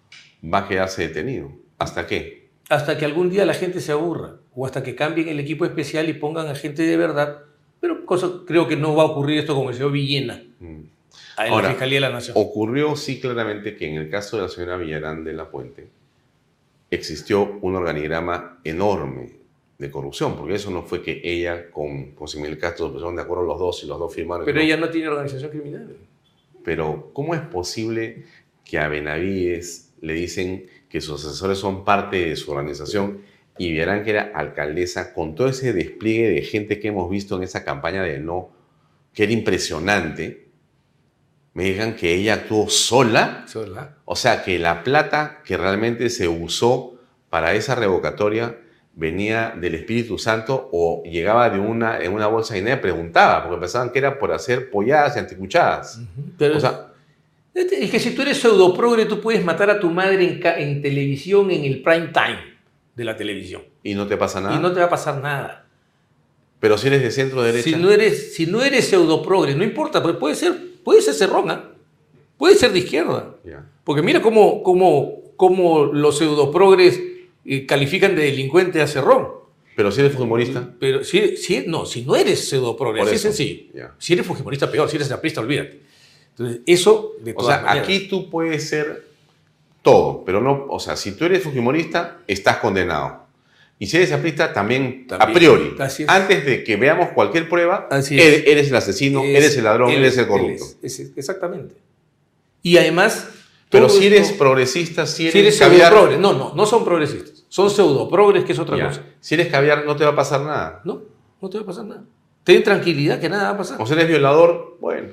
va a quedarse detenido. ¿Hasta qué? hasta que algún día la gente se aburra o hasta que cambien el equipo especial y pongan a gente de verdad. Pero cosa, creo que no va a ocurrir esto como el señor Villena Mm. en Ahora, la Fiscalía de la Nación. Ocurrió sí claramente que en el caso de la señora Villarán de la Puente existió un organigrama enorme de corrupción, porque eso no fue que ella con José Miguel Castro se pusieron de acuerdo los dos y los dos firmaron. Pero ella no tiene organización criminal. Pero ¿cómo es posible que a Benavides le dicen que sus asesores son parte de su organización y Villarán, que era alcaldesa, con todo ese despliegue de gente que hemos visto en esa campaña de no, que era impresionante, me digan que ella actuó sola? Verdad. O sea, que la plata que realmente se usó para esa revocatoria venía del Espíritu Santo o llegaba de una, en una bolsa y nadie preguntaba, porque pensaban que era por hacer polladas y anticuchadas. Pero O sea, es que si tú eres pseudoprogre, tú puedes matar a tu madre en, en televisión, en el prime time de la televisión. y no te pasa nada. Y no te va a pasar nada. Pero si eres de centro derecha, Si no eres, si no eres pseudoprogre, no importa, porque puede ser, puede ser cerrona, puede ser de izquierda. Ya. Porque mira cómo, cómo, cómo los pseudoprogres eh, califican de delincuente a Cerrón. pero si eres futbolista, Pero si, si- no, si no eres es sencillo. ya. Si eres fujimorista, peor. Si eres aprista, olvídate. Entonces, eso de o todas sea, maneras. aquí tú puedes ser todo, pero no, o sea, si tú eres fujimorista, estás condenado. Y si eres aprista, también, También. a priori. Antes de que veamos cualquier prueba, eres, es. eres el asesino, Es- eres el ladrón, él eres es- el corrupto. es- es- exactamente. Y además. Pero si eres progresista, si eres, si eres caviar, pseudoprogre. No, no, no son progresistas. Son pseudoprogres, que es otra ya. cosa. si eres caviar, no te va a pasar nada. No, no te va a pasar nada. Ten tranquilidad que nada va a pasar. O si eres violador, bueno,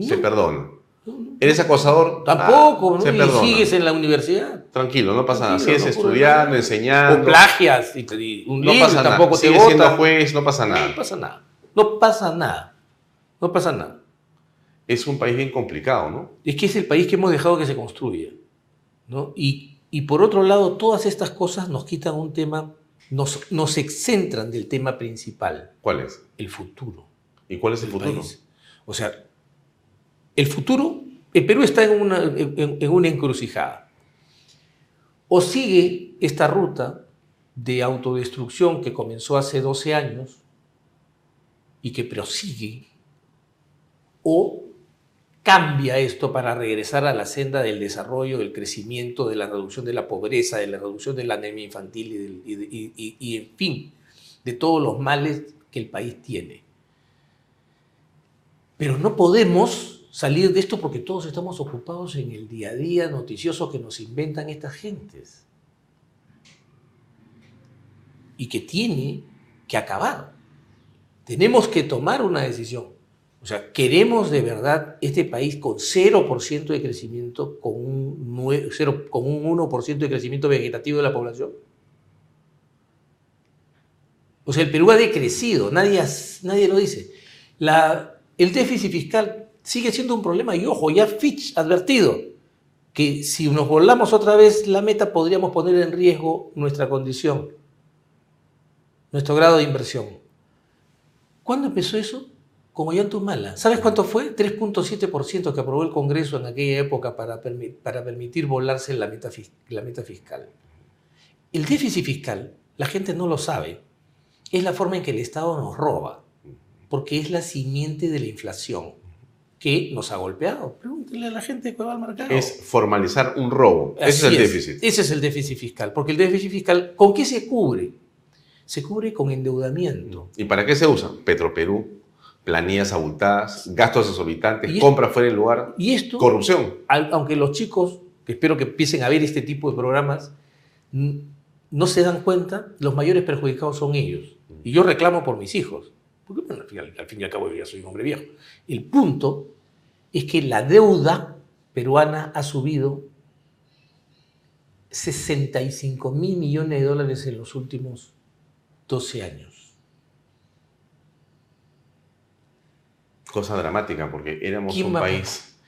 se No. perdona. No, no. Eres acosador, Tampoco, ah, ¿no? y perdona. sigues en la universidad. Tranquilo, no pasa nada. Sigues no estudiando, enseñando. O plagias y, y un no libro pasa tampoco nada. te Sigues siendo juez, no pasa No nada. pasa nada. No pasa nada. No pasa nada. Es un país bien complicado, ¿no? Es que es el país que hemos dejado que se construya. ¿no? Y, y por otro lado, todas estas cosas nos quitan un tema, nos, nos excentran del tema principal, ¿Cuál es? el futuro. ¿Y cuál es el futuro? país. O sea, el futuro, el Perú está en una, en- en una encrucijada. o sigue esta ruta de autodestrucción que comenzó hace 12 años y que prosigue, o cambia esto para regresar a la senda del desarrollo, del crecimiento, de la reducción de la pobreza, de la reducción de la anemia infantil y, y en fin, de todos los males que el país tiene. Pero no podemos salir de esto porque todos estamos ocupados en el día a día noticioso que nos inventan estas gentes. Y que tiene que acabar. Tenemos que tomar una decisión. O sea, ¿queremos de verdad este país con 0% de crecimiento, con un, 0, con un 1% de crecimiento vegetativo de la población? O sea, el Perú ha decrecido, nadie, nadie lo dice. La, el déficit fiscal sigue siendo un problema y ojo, ya Fitch ha advertido que si nos volamos otra vez la meta podríamos poner en riesgo nuestra condición, nuestro grado de inversión. ¿Cuándo empezó eso? Como Mala. ¿Sabes cuánto fue? 3.7% que aprobó el Congreso en aquella época para, para permitir volarse la meta, la meta fiscal. El déficit fiscal, la gente no lo sabe, es la forma en que el Estado nos roba porque es la simiente de la inflación que nos ha golpeado. Pregúntele a la gente de Cueva Mercado. Es formalizar un robo. ese es el déficit. Ese es el déficit fiscal. Porque el déficit fiscal, ¿con qué se cubre? Se cubre con endeudamiento. ¿Y para qué se usa? Petroperú, planillas abultadas, gastos exorbitantes, compra fuera del lugar, y esto, corrupción. aunque los chicos, que espero que empiecen a ver este tipo de programas, no se dan cuenta, los mayores perjudicados son ellos. Y yo reclamo por mis hijos. Porque bueno, al, fin, y al cabo yo ya soy un hombre viejo. El punto es que la deuda peruana ha subido 65 mil millones de dólares en los últimos 12 años. Cosa dramática, porque éramos un país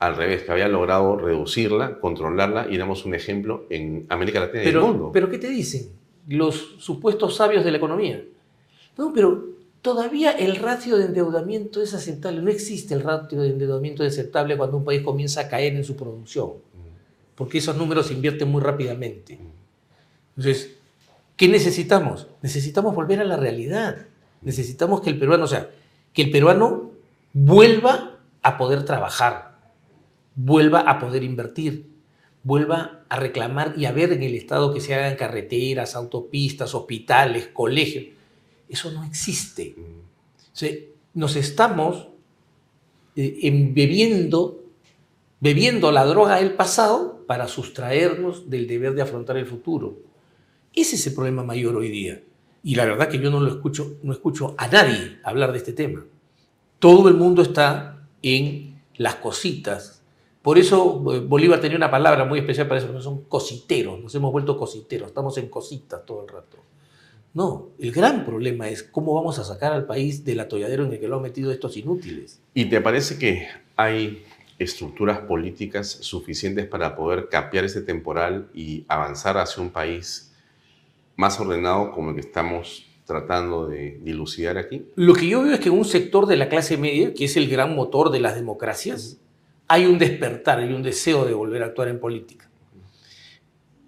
al revés, que había logrado reducirla, controlarla, y éramos un ejemplo en América Latina y el mundo. Pero ¿qué te dicen los supuestos sabios de la economía? No, pero todavía el ratio de endeudamiento es aceptable. No existe el ratio de endeudamiento aceptable cuando un país comienza a caer en su producción, porque esos números se invierten muy rápidamente. Entonces, ¿qué necesitamos? Necesitamos volver a la realidad. Necesitamos que el peruano, o sea, que el peruano vuelva a poder trabajar, vuelva a poder invertir, vuelva a reclamar y a ver en el Estado que se hagan carreteras, autopistas, hospitales, colegios eso no existe. nos estamos eh, embebiendo, bebiendo la droga del pasado para sustraernos del deber de afrontar el futuro. Ese es el problema mayor hoy día. Y la verdad que yo no lo escucho, no escucho a nadie hablar de este tema. Todo el mundo está en las cositas. Por eso eh, Bolívar tenía una palabra muy especial para eso, son cositeros, nos hemos vuelto cositeros, estamos en cositas todo el rato. No, el gran problema es cómo vamos a sacar al país del atolladero en el que lo han metido estos inútiles. ¿Y te parece que hay estructuras políticas suficientes para poder capear ese temporal y avanzar hacia un país más ordenado como el que estamos tratando de dilucidar aquí? Lo que yo veo es que en un sector de la clase media, que es el gran motor de las democracias, hay un despertar, hay un deseo de volver a actuar en política.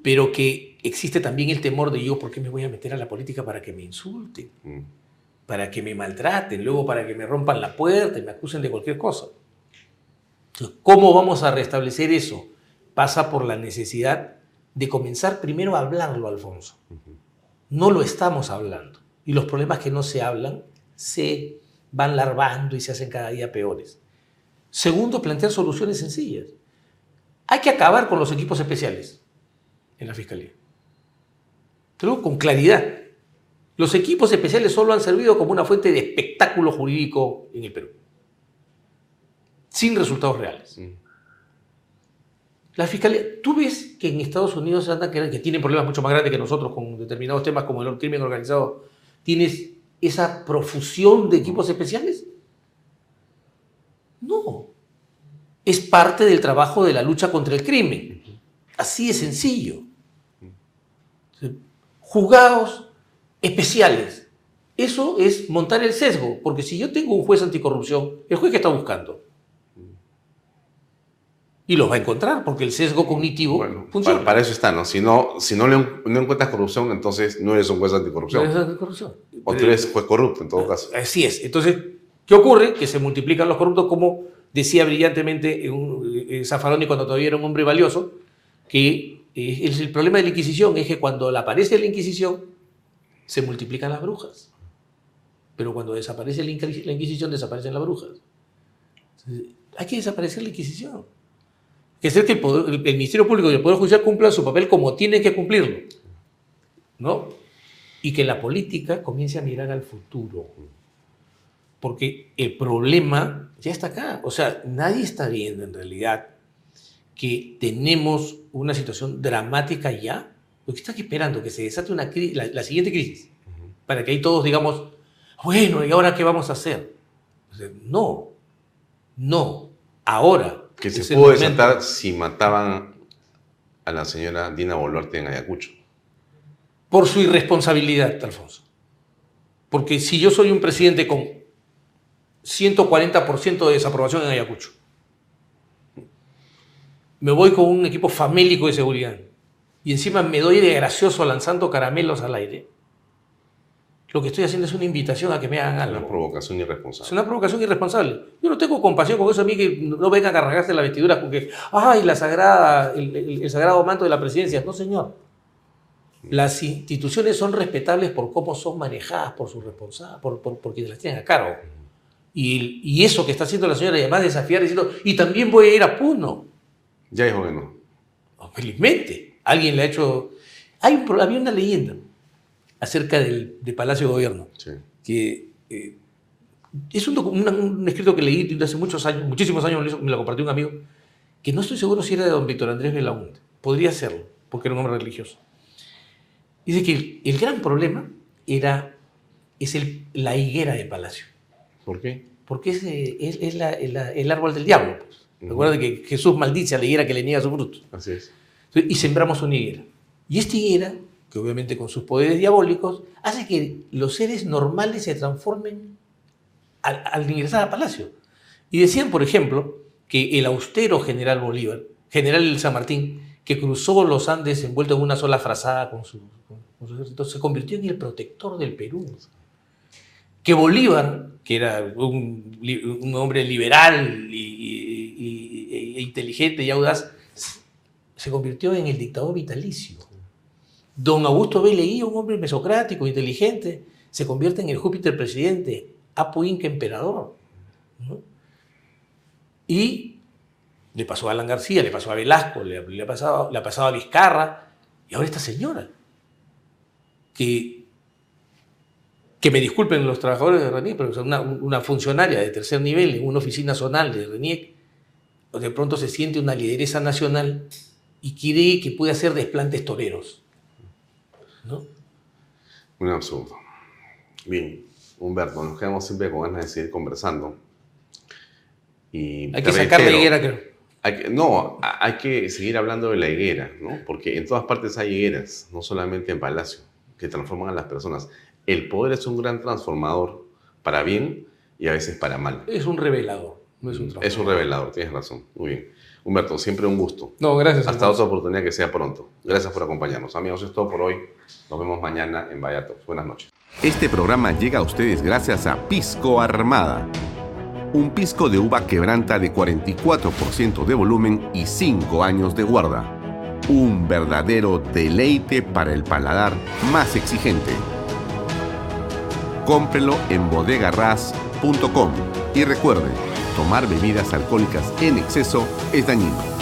Pero que existe también el temor de yo, ¿por qué me voy a meter a la política para que me insulten? Mm. Para que me maltraten, luego para que me rompan la puerta y me acusen de cualquier cosa. ¿cómo vamos a restablecer eso? Pasa por la necesidad de comenzar primero a hablarlo, Alfonso. No lo estamos hablando. Y los problemas que no se hablan se van larvando y se hacen cada día peores. Segundo, plantear soluciones sencillas. Hay que acabar con los equipos especiales en la Fiscalía pero con claridad. Los equipos especiales solo han servido como una fuente de espectáculo jurídico en el Perú, sin resultados reales. Mm. La fiscalía, tú ves que en Estados Unidos andan que, que tienen problemas mucho más grandes que nosotros con determinados temas como el crimen organizado. ¿Tienes esa profusión de equipos especiales? No. Es parte del trabajo de la lucha contra el crimen. Así de sencillo juzgados especiales. Eso es montar el sesgo, porque si yo tengo un juez anticorrupción, ¿el juez que está buscando? Y los va a encontrar porque el sesgo cognitivo Bueno, funciona. para, para eso está, ¿no? Si no, si no, le, no encuentras corrupción, entonces no eres un juez anticorrupción. Esa es corrupción. O tú eres juez corrupto, en todo caso. Así es. Entonces, ¿qué ocurre? Que se multiplican los corruptos, como decía brillantemente un, eh, Zaffaroni cuando todavía era un hombre valioso, que eh, el problema de la Inquisición es que cuando aparece la Inquisición, se multiplican las brujas. Pero cuando desaparece la Inquisición, desaparecen las brujas. Entonces, hay que desaparecer la Inquisición. Que que el, poder- el Ministerio Público y el Poder Judicial cumplan su papel como tienen que cumplirlo. ¿No? Y que la política comience a mirar al futuro. Porque el problema ya está acá. O sea, nadie está viendo en realidad que tenemos una situación dramática ya. Lo que está aquí esperando que se desate una la, la siguiente crisis. Para que ahí todos digamos, bueno, ¿y ahora qué vamos a hacer? O sea, no, no, ahora. Que se pudo desatar si mataban a la señora Dina Boluarte en Ayacucho. Por su irresponsabilidad, Alfonso. Porque si yo soy un presidente con 140% de desaprobación en Ayacucho, me voy con un equipo famélico de seguridad y encima me doy de gracioso lanzando caramelos al aire, lo que estoy haciendo es una invitación a que me hagan Una algo. provocación Es irresponsable. una provocación irresponsable. Yo no tengo compasión con eso a mí que no vengan a rasgarse la vestidura con que, ay, la sagrada, el, el- el sagrado manto de la presidencia. No, señor. Las instituciones son respetables por cómo son manejadas por sus responsables, por, por, por quienes las tienen a cargo. Y, eso que está haciendo la señora, y además desafiar diciendo, y también voy a ir a Puno. Ya dijo que no. Oh, Felizmente, alguien le ha hecho... Hay había una leyenda acerca del, de Palacio de Gobierno Sí. que eh, es un, una- un escrito que leí hace muchos años, muchísimos años, me lo compartió un amigo, que no estoy seguro si era de don Víctor Andrés Belaúnde. Podría serlo, porque era un hombre religioso. Dice que el, el gran problema era, es el, la higuera de Palacio, ¿Por qué? porque es, eh, es- es la- el árbol del diablo. Pues. Ujú. Recuerda que Jesús maldice a la higuera que le niega su fruto. Así es. Entonces, Y sembramos una higuera. Y esta higuera, obviamente con sus poderes diabólicos, hace que los seres normales se transformen al, ingresar al palacio. Y decían, por ejemplo, que el austero general Bolívar, general San Martín, que cruzó los Andes envuelto en una sola frazada con su, ejército, se convirtió en el protector del Perú. Que Bolívar, que era un, hombre liberal y- e inteligente y audaz, se convirtió en el dictador vitalicio. Don Augusto B. Leguía, un hombre mesocrático, inteligente, se convierte en el Júpiter presidente, Apu Inca emperador. Y le pasó a Alan García, le pasó a Velasco, le, ha pasado, le ha pasado a Vizcarra, y ahora esta señora, que, que me disculpen los trabajadores de RENIEC, pero es una, una funcionaria de tercer nivel en una oficina zonal de RENIEC, de pronto se siente una lideresa nacional y cree que puede hacer desplantes toreros. ¿No? Un absurdo. Bien, Humberto, nos quedamos siempre con ganas de seguir conversando. Y Hay que sacar la higuera, creo. hay que- no, hay que seguir hablando de la higuera, ¿no? Porque en todas partes hay higueras, no solamente en Palacio, que transforman a las personas. El poder es un gran transformador para bien y a veces para mal. Es un revelador, no es un trabajo. Es un revelador, tienes razón. Muy bien. Humberto, siempre un gusto. No, gracias. Hasta otra oportunidad que sea pronto. Gracias por acompañarnos. Amigos, es todo por hoy. Nos vemos mañana en Vaya Talks. Buenas noches. Este programa llega a ustedes gracias a Pisco Armada. Un pisco de uva quebranta de 44% de volumen y 5 años de guarda. Un verdadero deleite para el paladar más exigente. Cómprelo en bodegarras.com y recuerde, tomar bebidas alcohólicas en exceso es dañino.